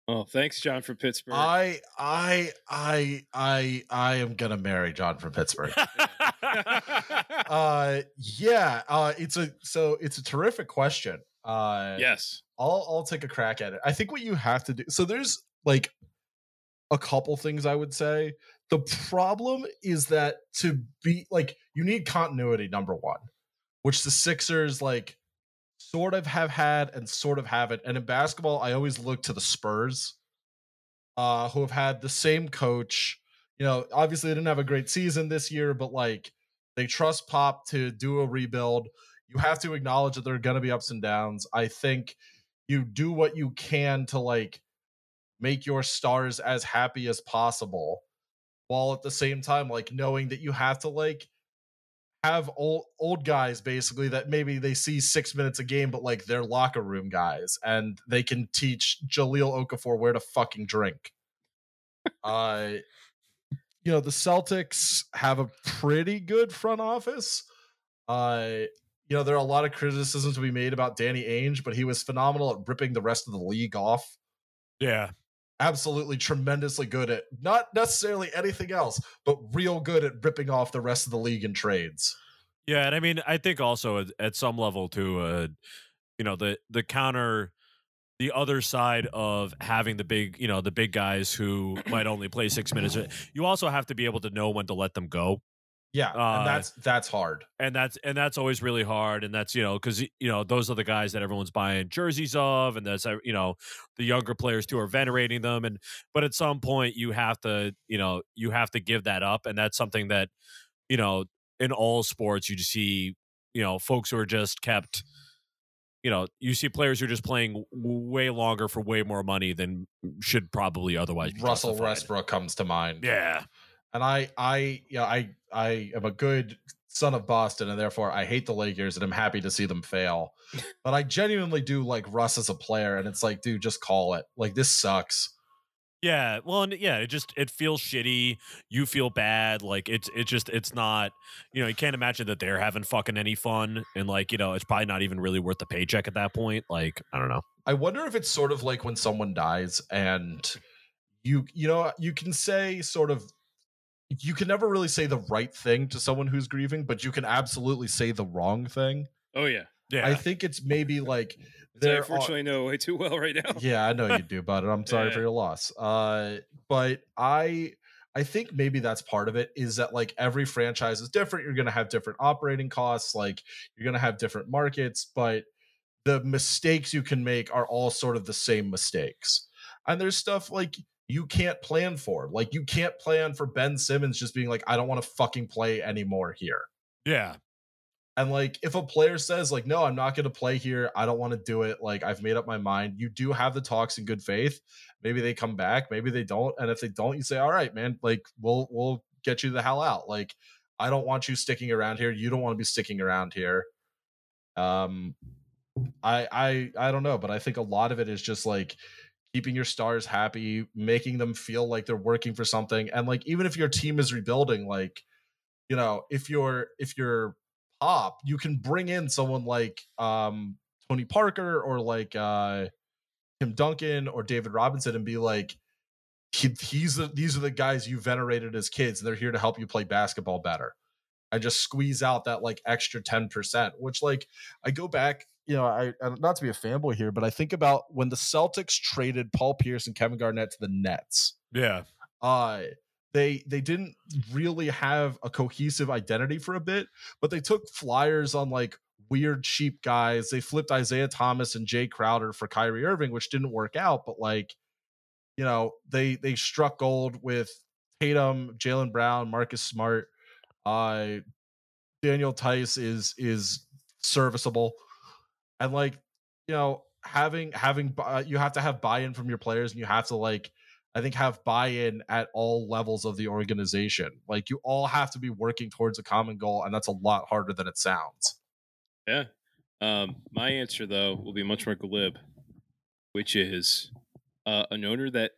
Oh, thanks, John from Pittsburgh. I, I, I, I, I am gonna marry John from Pittsburgh. [LAUGHS] uh, yeah. Uh, it's a so it's a terrific question. Uh, yes. I'll I'll take a crack at it. I think what you have to do. So there's like a couple things I would say. The problem is that to be like you need continuity number 1, which the Sixers like sort of have had and sort of haven't. And in basketball, I always look to the Spurs uh who have had the same coach. You know, obviously they didn't have a great season this year, but like they trust Pop to do a rebuild. You have to acknowledge that there are going to be ups and downs. I think you do what you can to like make your stars as happy as possible while at the same time like knowing that you have to like have old old guys basically that maybe they see 6 minutes a game but like they're locker room guys and they can teach Jahlil Okafor where to fucking drink. uh you know the Celtics have a pretty good front office. Uh you know, there are a lot of criticisms to be made about Danny Ainge, but he was phenomenal at ripping the rest of the league off. yeah. Absolutely tremendously good at not necessarily anything else, but real good at ripping off the rest of the league in trades. Yeah, and I mean, I think also at, at some level too, uh, you know, the the counter, the other side of having the big, you know, the big guys who might only play six minutes. uh, You also have to be able to know when to let them go, Yeah, Uh, and that's that's hard. and that's and that's always really hard. And that's you know because you know those are the guys that everyone's buying jerseys of, and that's uh, you know the younger players too are venerating them. And but at some point you have to you know you have to give that up, and that's something that you know in all sports you just see you know folks who are just kept you know you see players who are just playing way longer for way more money than should probably otherwise be Russell justified. Westbrook comes to mind. yeah and I, I, yeah, I, I am a good son of Boston, and therefore I hate the Lakers, and I'm happy to see them fail. [LAUGHS] but I genuinely do like Russ as a player, and it's like, dude, just call it. Like this sucks. Yeah, well, and yeah, it just it feels shitty. You feel bad, like it's it's just it's not. You know, you can't imagine that they're having fucking any fun, and like you know, it's probably not even really worth the paycheck at that point. Like I don't know. I wonder if it's sort of like when someone dies, and you, you know, you can say sort of. You can never really say the right thing to someone who's grieving, but you can absolutely say the wrong thing. Oh yeah. Yeah, I think it's maybe like Which I there are, unfortunately know way too well right now. yeah, I know you [LAUGHS] do, but I'm sorry for your loss. Uh, but I I think maybe that's part of it is that like every franchise is different. You're gonna have different operating costs, like you're gonna have different markets, but the mistakes you can make are all sort of the same mistakes. and there's stuff like you can't plan for. Like you can't plan for Ben Simmons just being like, I don't want to fucking play anymore here. Yeah. And like if a player says like, no, I'm not going to play here. I don't want to do it. Like I've made up my mind. You do have the talks in good faith. Maybe they come back, maybe they don't. And if they don't, you say, all right, man, like we'll we'll get you the hell out. Like I don't want you sticking around here. You don't want to be sticking around here. Um I I I don't know, but I think a lot of it is just like keeping your stars happy, making them feel like they're working for something. And like even if your team is rebuilding, like you know, if you're if you're pop, you can bring in someone like um Tony Parker or like uh Tim Duncan or David Robinson and be like he, he's the, these are the guys you venerated as kids and they're here to help you play basketball better and just squeeze out that like extra 10% which like i go back you know i I- not to be a fanboy here but i think about when the celtics traded paul pierce and kevin garnett to the nets. Yeah. uh they they didn't really have a cohesive identity for a bit but they took flyers on like weird cheap guys. They flipped isaiah thomas and jae crowder for kyrie irving which didn't work out but like you know they they struck gold with tatum jaylen brown marcus smart. Uh daniel theis is is serviceable and like you know having having uh, you have to have buy-in from your players and you have to like I think have buy-in at all levels of the organization. Like you all have to be working towards a common goal, and that's a lot harder than it sounds. Yeah. Um, my answer though will be much more glib, which is uh, an owner that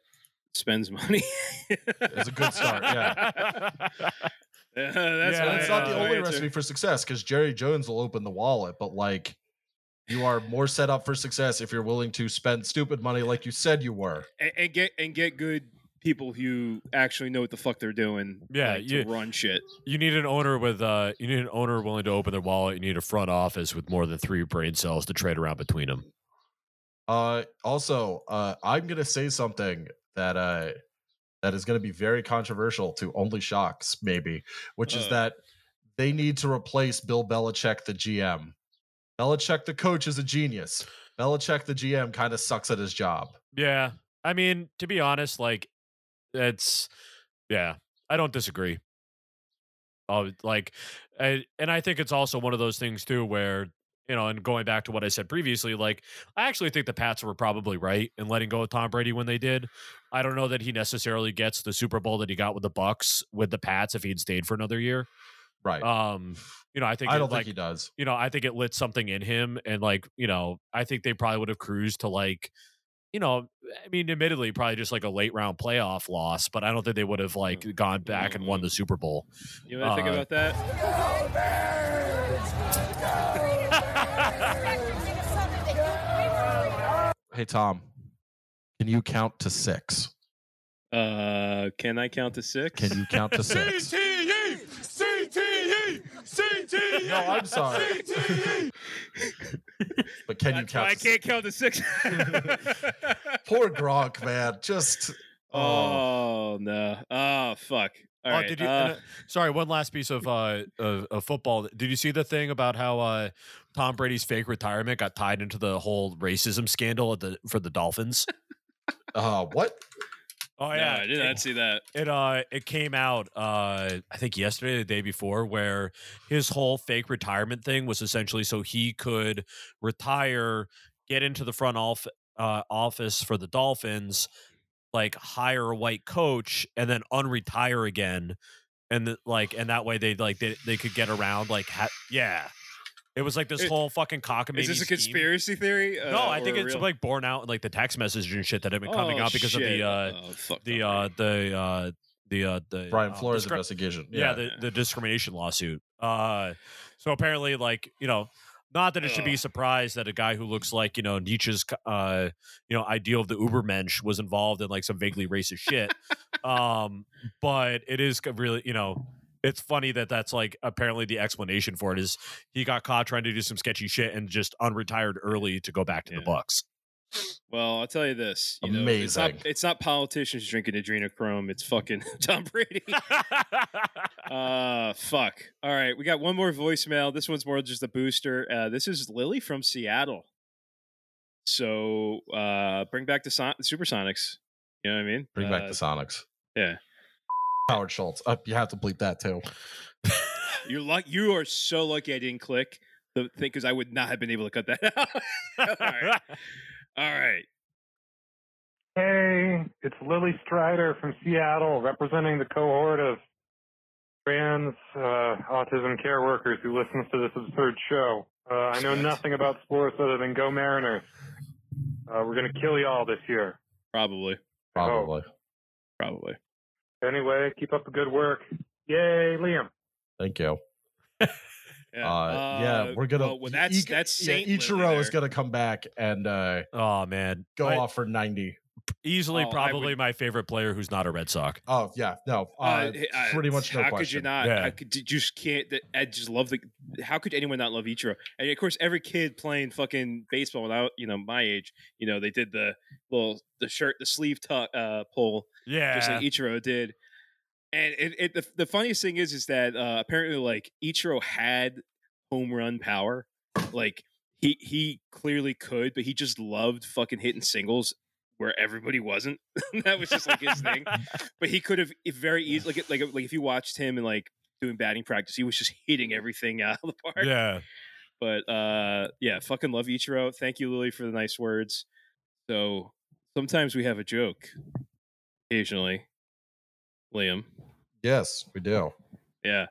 spends money. It's a good start, yeah. [LAUGHS] Yeah, that's Yeah, it's not the only answer. recipe for success because Jerry Jones will open the wallet, but like you are more set up for success if you're willing to spend stupid money like you said you were. and, and get and get good people who actually know what the fuck they're doing. Yeah, like, you- to run shit. You need an owner with uh you need an owner willing to open their wallet. You need a front office with more than three brain cells to trade around between them. Uh also, uh I'm gonna say something that uh that is gonna be very controversial to only shocks, maybe, which is Uh. that they need to replace Bill Belichick, the GM. Belichick, the coach, is a genius. Belichick, the GM, kind of sucks at his job. Yeah. I mean, to be honest, like it's yeah, I don't disagree. Oh, like I, and I think it's also one of those things too where you know, and going back to what I said previously, like I actually think the Pats were probably right in letting go of Tom Brady when they did. I don't know that he necessarily gets the Super Bowl that he got with the Bucs with the Pats if he'd stayed for another year. Right. Um, you know, I think I it, don't like, think he does. you know, I think it lit something in him, and like, you know, I think they probably would have cruised to like, you know, I mean, admittedly, probably just like a late round playoff loss, but I don't think they would have like gone back and won the Super Bowl. You know what I think Uh, about that? Hey Tom, can you count to six? Uh, can I count to six? Can you count to [LAUGHS] six? No, I'm sorry. but can you That's why count? I can't count to six. [LAUGHS] Poor Gronk, man. Just oh, oh no! Oh fuck! All oh, right. did you? uh, and, uh, sorry, one last piece of uh of, of football. Did you see the thing about how uh Tom Brady's fake retirement got tied into the whole racism scandal at the for the Dolphins? [LAUGHS] uh, what? Oh no, I did not see that. It uh it came out uh I think yesterday the day before where his whole fake retirement thing was essentially so he could retire, get into the front off, uh, office for the Dolphins, like hire a white coach and then unretire again and the, like and that way they like they, they could get around like ha- yeah. It was like this It- whole fucking cockamamie. Is this a scheme. conspiracy theory? Uh, No, I think it's real- like borne out in like the text messages and shit that have been coming Oh, out because of the uh Oh, the Tom uh the uh the uh the Brian uh, Flores discre- investigation. yeah, Yeah. the, the discrimination lawsuit uh so apparently like you know not that it should be surprised that a guy who looks like you know Nietzsche's uh you know ideal of the Ubermensch was involved in like some vaguely racist shit [LAUGHS] um but it is really you know it's funny that that's like apparently the explanation for it is he got caught trying to do some sketchy shit and just unretired early to go back to the Yeah. Bucs. Well, I'll tell you this. You know, it's not, Amazing. it's not politicians drinking adrenochrome. It's fucking [LAUGHS] Tom Brady. [LAUGHS] uh, fuck. All right, we got one more voicemail. This one's more just a booster. Uh, this is Lily from Seattle. So uh, bring back the Son- Supersonics. You know what I mean? Bring back Uh, the Sonics. yeah. Howard Schultz. Uh, you have to bleep that too. [LAUGHS] You're luck. You are so lucky I didn't click the thing because I would not have been able to cut that [LAUGHS] out. All right. All right. Hey, it's Lily Strider from Seattle, representing the cohort of trans uh, autism care workers who listens to this absurd show. Uh, I know nothing about sports other than go Mariners. Uh, we're gonna kill y'all this year. Probably. Probably. Probably. Anyway, keep up the good work. Yay, Liam. Thank you. [LAUGHS] Yeah. Uh, yeah, we're gonna. Well, well, that's Ika- that's Saint Lily Ichiro is gonna come back and uh, oh man, go I- off for ninety. Easily, Oh, probably would- my favorite player who's not a Red Sox. Oh yeah, no, uh, Uh, pretty much no how question. could you not? Yeah. I could you just can't. that- I just love the. How could anyone not love Ichiro? And of course, every kid playing fucking baseball without you know my age, you know they did the little the shirt, the sleeve tuck uh, pull, Yeah, just like Ichiro did. And it, it the, the funniest thing is is that uh, apparently like Ichiro had home run power, like he he clearly could, but he just loved fucking hitting singles where everybody wasn't. [LAUGHS] that was just like his thing. [LAUGHS] But he could have if very easy like like like if you watched him and like doing batting practice, he was just [LAUGHS] hitting everything out of the park. yeah. But uh yeah, fucking love Ichiro. Thank you, Lily, for the nice words. So sometimes we have a joke. Occasionally. Liam. Yes, we do. Yeah.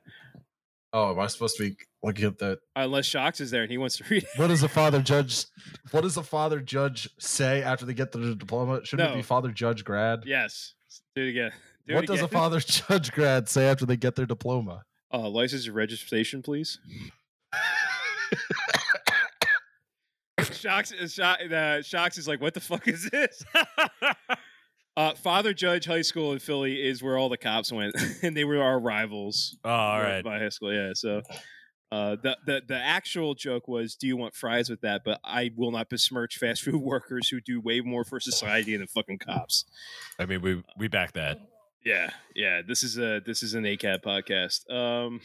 Oh, am I supposed to be looking at that? Unless Shocks is there and he wants to read it. What does the [LAUGHS] father judge? What does the father judge say after they get their diploma? Shouldn't it No. be father judge grad? Yes. Do it again. [LAUGHS] Do what it does a again. father [LAUGHS] judge grad say after they get their diploma? Uh, license and registration, please. [COUGHS] Shocks, uh, Sho- uh, Shocks is like, what the fuck is this? Uh, Father Judge High School in Philly is where all the cops went, and they were our rivals. Oh, all uh, by high school, yeah. So, uh, the the the actual joke was, "Do you want fries with that?" But I will not besmirch fast food [LAUGHS] workers who do way more for society than fucking cops. I mean, we we back that. Yeah, yeah. This is a this is an ACAB podcast. Um,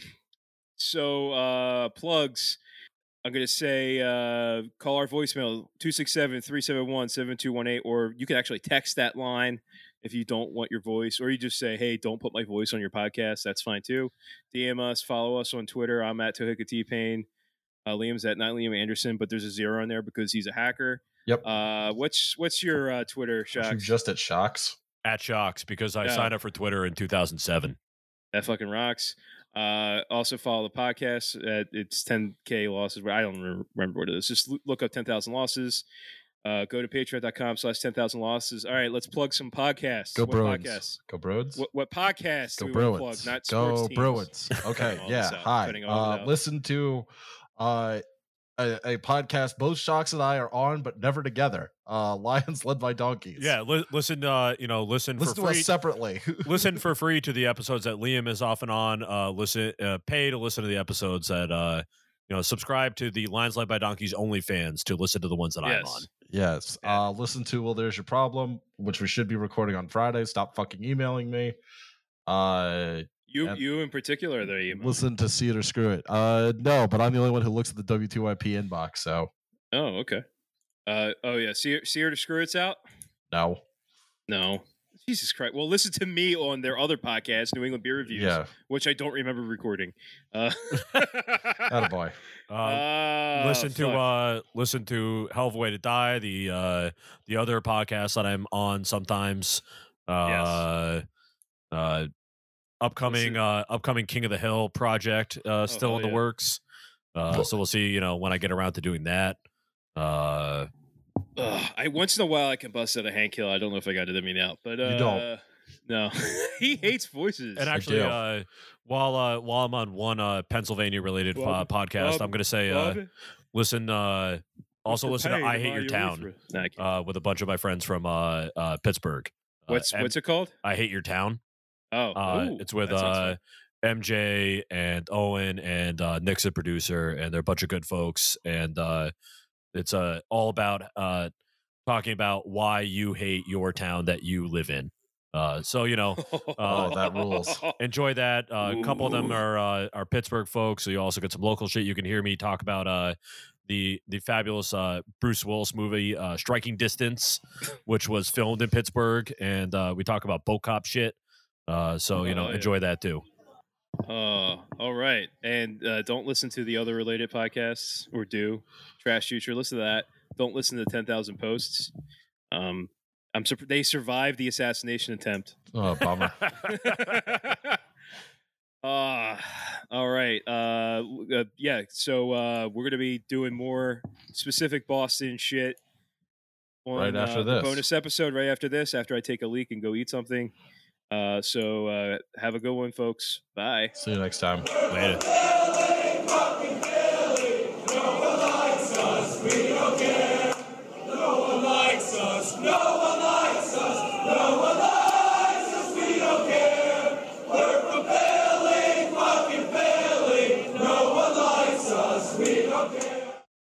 so uh, plugs. I'm gonna say uh, call our voicemail 267-371-7218 or you can actually text that line if you don't want your voice, or you just say, "Hey, don't put my voice on your podcast." That's fine too. DM us, follow us on Twitter. I'm at Tohika T Pain. Uh, Liam's at not Liam Anderson, but there's a zero in there because he's a hacker. Yep. Uh, what's what's your uh, Twitter, Shocks? just at shocks. At Shocks because I Yeah. signed up for Twitter in 2007. That fucking rocks. Uh, also follow the podcast. At, it's 10k losses. I don't remember, remember what it is. Just look up 10,000 losses. Uh, go to patreon.com slash 10,000 losses. All right, let's plug some podcasts. Go what Bruins. Podcasts? Go Bruins. What, what podcasts Go do we Bruins. plug? Not Go sports teams. Bruins. [LAUGHS] Okay. yeah. out, Hi. cutting all of it Uh, listen to uh, a, a podcast both Shocks and I are on, but never together. Uh, [LAUGHS] Lions led by donkeys. Yeah, li- listen. Uh, you know, listen, Listen for to free. us separately. [LAUGHS] listen for free to the episodes that Liam is off and on. Uh, listen, uh, pay to listen to the episodes that uh, you know. Subscribe to the Lions Led by Donkeys OnlyFans to listen to the ones that I'm on. Yes. Uh, listen to Well, There's Your Problem, which we should be recording on Friday. Stop fucking emailing me. Uh, You, And- you in particular, there, you. listen to See It or Screw It. Uh, no, but I'm the only one who looks at the W2YP inbox, so Oh, okay. Uh, oh yeah. See, see her to screw it's out. no. No. Jesus Christ. Well, listen to me on their other podcast, New England Beer Reviews, Yeah. which I don't remember recording. Uh, [LAUGHS] Attaboy. Uh, [LAUGHS] Ah, listen to uh listen to Hell of a Way to Die, the uh the other podcast that I'm on sometimes. Uh uh upcoming Listen- uh upcoming King of the Hill project uh still hell in the yeah. works. Uh so we'll see, you know, when I get around to doing that. Uh Ugh, I once in a while I can bust out a Hank Hill. I don't know if I got it in me now, but uh, You don't. No, [LAUGHS] he hates voices. and I actually do. uh while uh while I'm on one uh Pennsylvania related uh, Bob- podcast, Bob- I'm gonna say uh Bob, listen uh also the listen to I Hate Your Town urethra. Nah, I can't. uh with a bunch of my friends from uh uh Pittsburgh. Uh, what's M- what's it called? I Hate Your Town. Oh, Uh, ooh, it's with uh. MJ and Owen and uh, Nick's a producer, and they're a bunch of good folks. And uh, it's uh, all about uh, talking about why you hate your town that you live in. Uh, so you know, [LAUGHS] Oh, that rules. enjoy that. Uh, a couple of them are uh, are Pittsburgh folks, so you also get some local shit. You can hear me talk about uh, the the fabulous uh, Bruce Willis movie uh, Striking Distance, which was filmed in Pittsburgh, and uh, we talk about boat cop shit. Uh, so you know, Oh, yeah. enjoy that too. Oh, all right. And uh, don't listen to the other related podcasts or do Trash Future. Listen to that. Don't listen to 10,000 posts. Um, I'm surprised they survived the assassination attempt. Oh, bummer. [LAUGHS] Ah, all right. Uh, uh, yeah. So uh, we're gonna be doing more specific Boston shit on Right after uh, this. bonus episode. Right after this, after I take a leak and go eat something. Uh, so uh, have a good one, folks. Bye. See you next time. Later.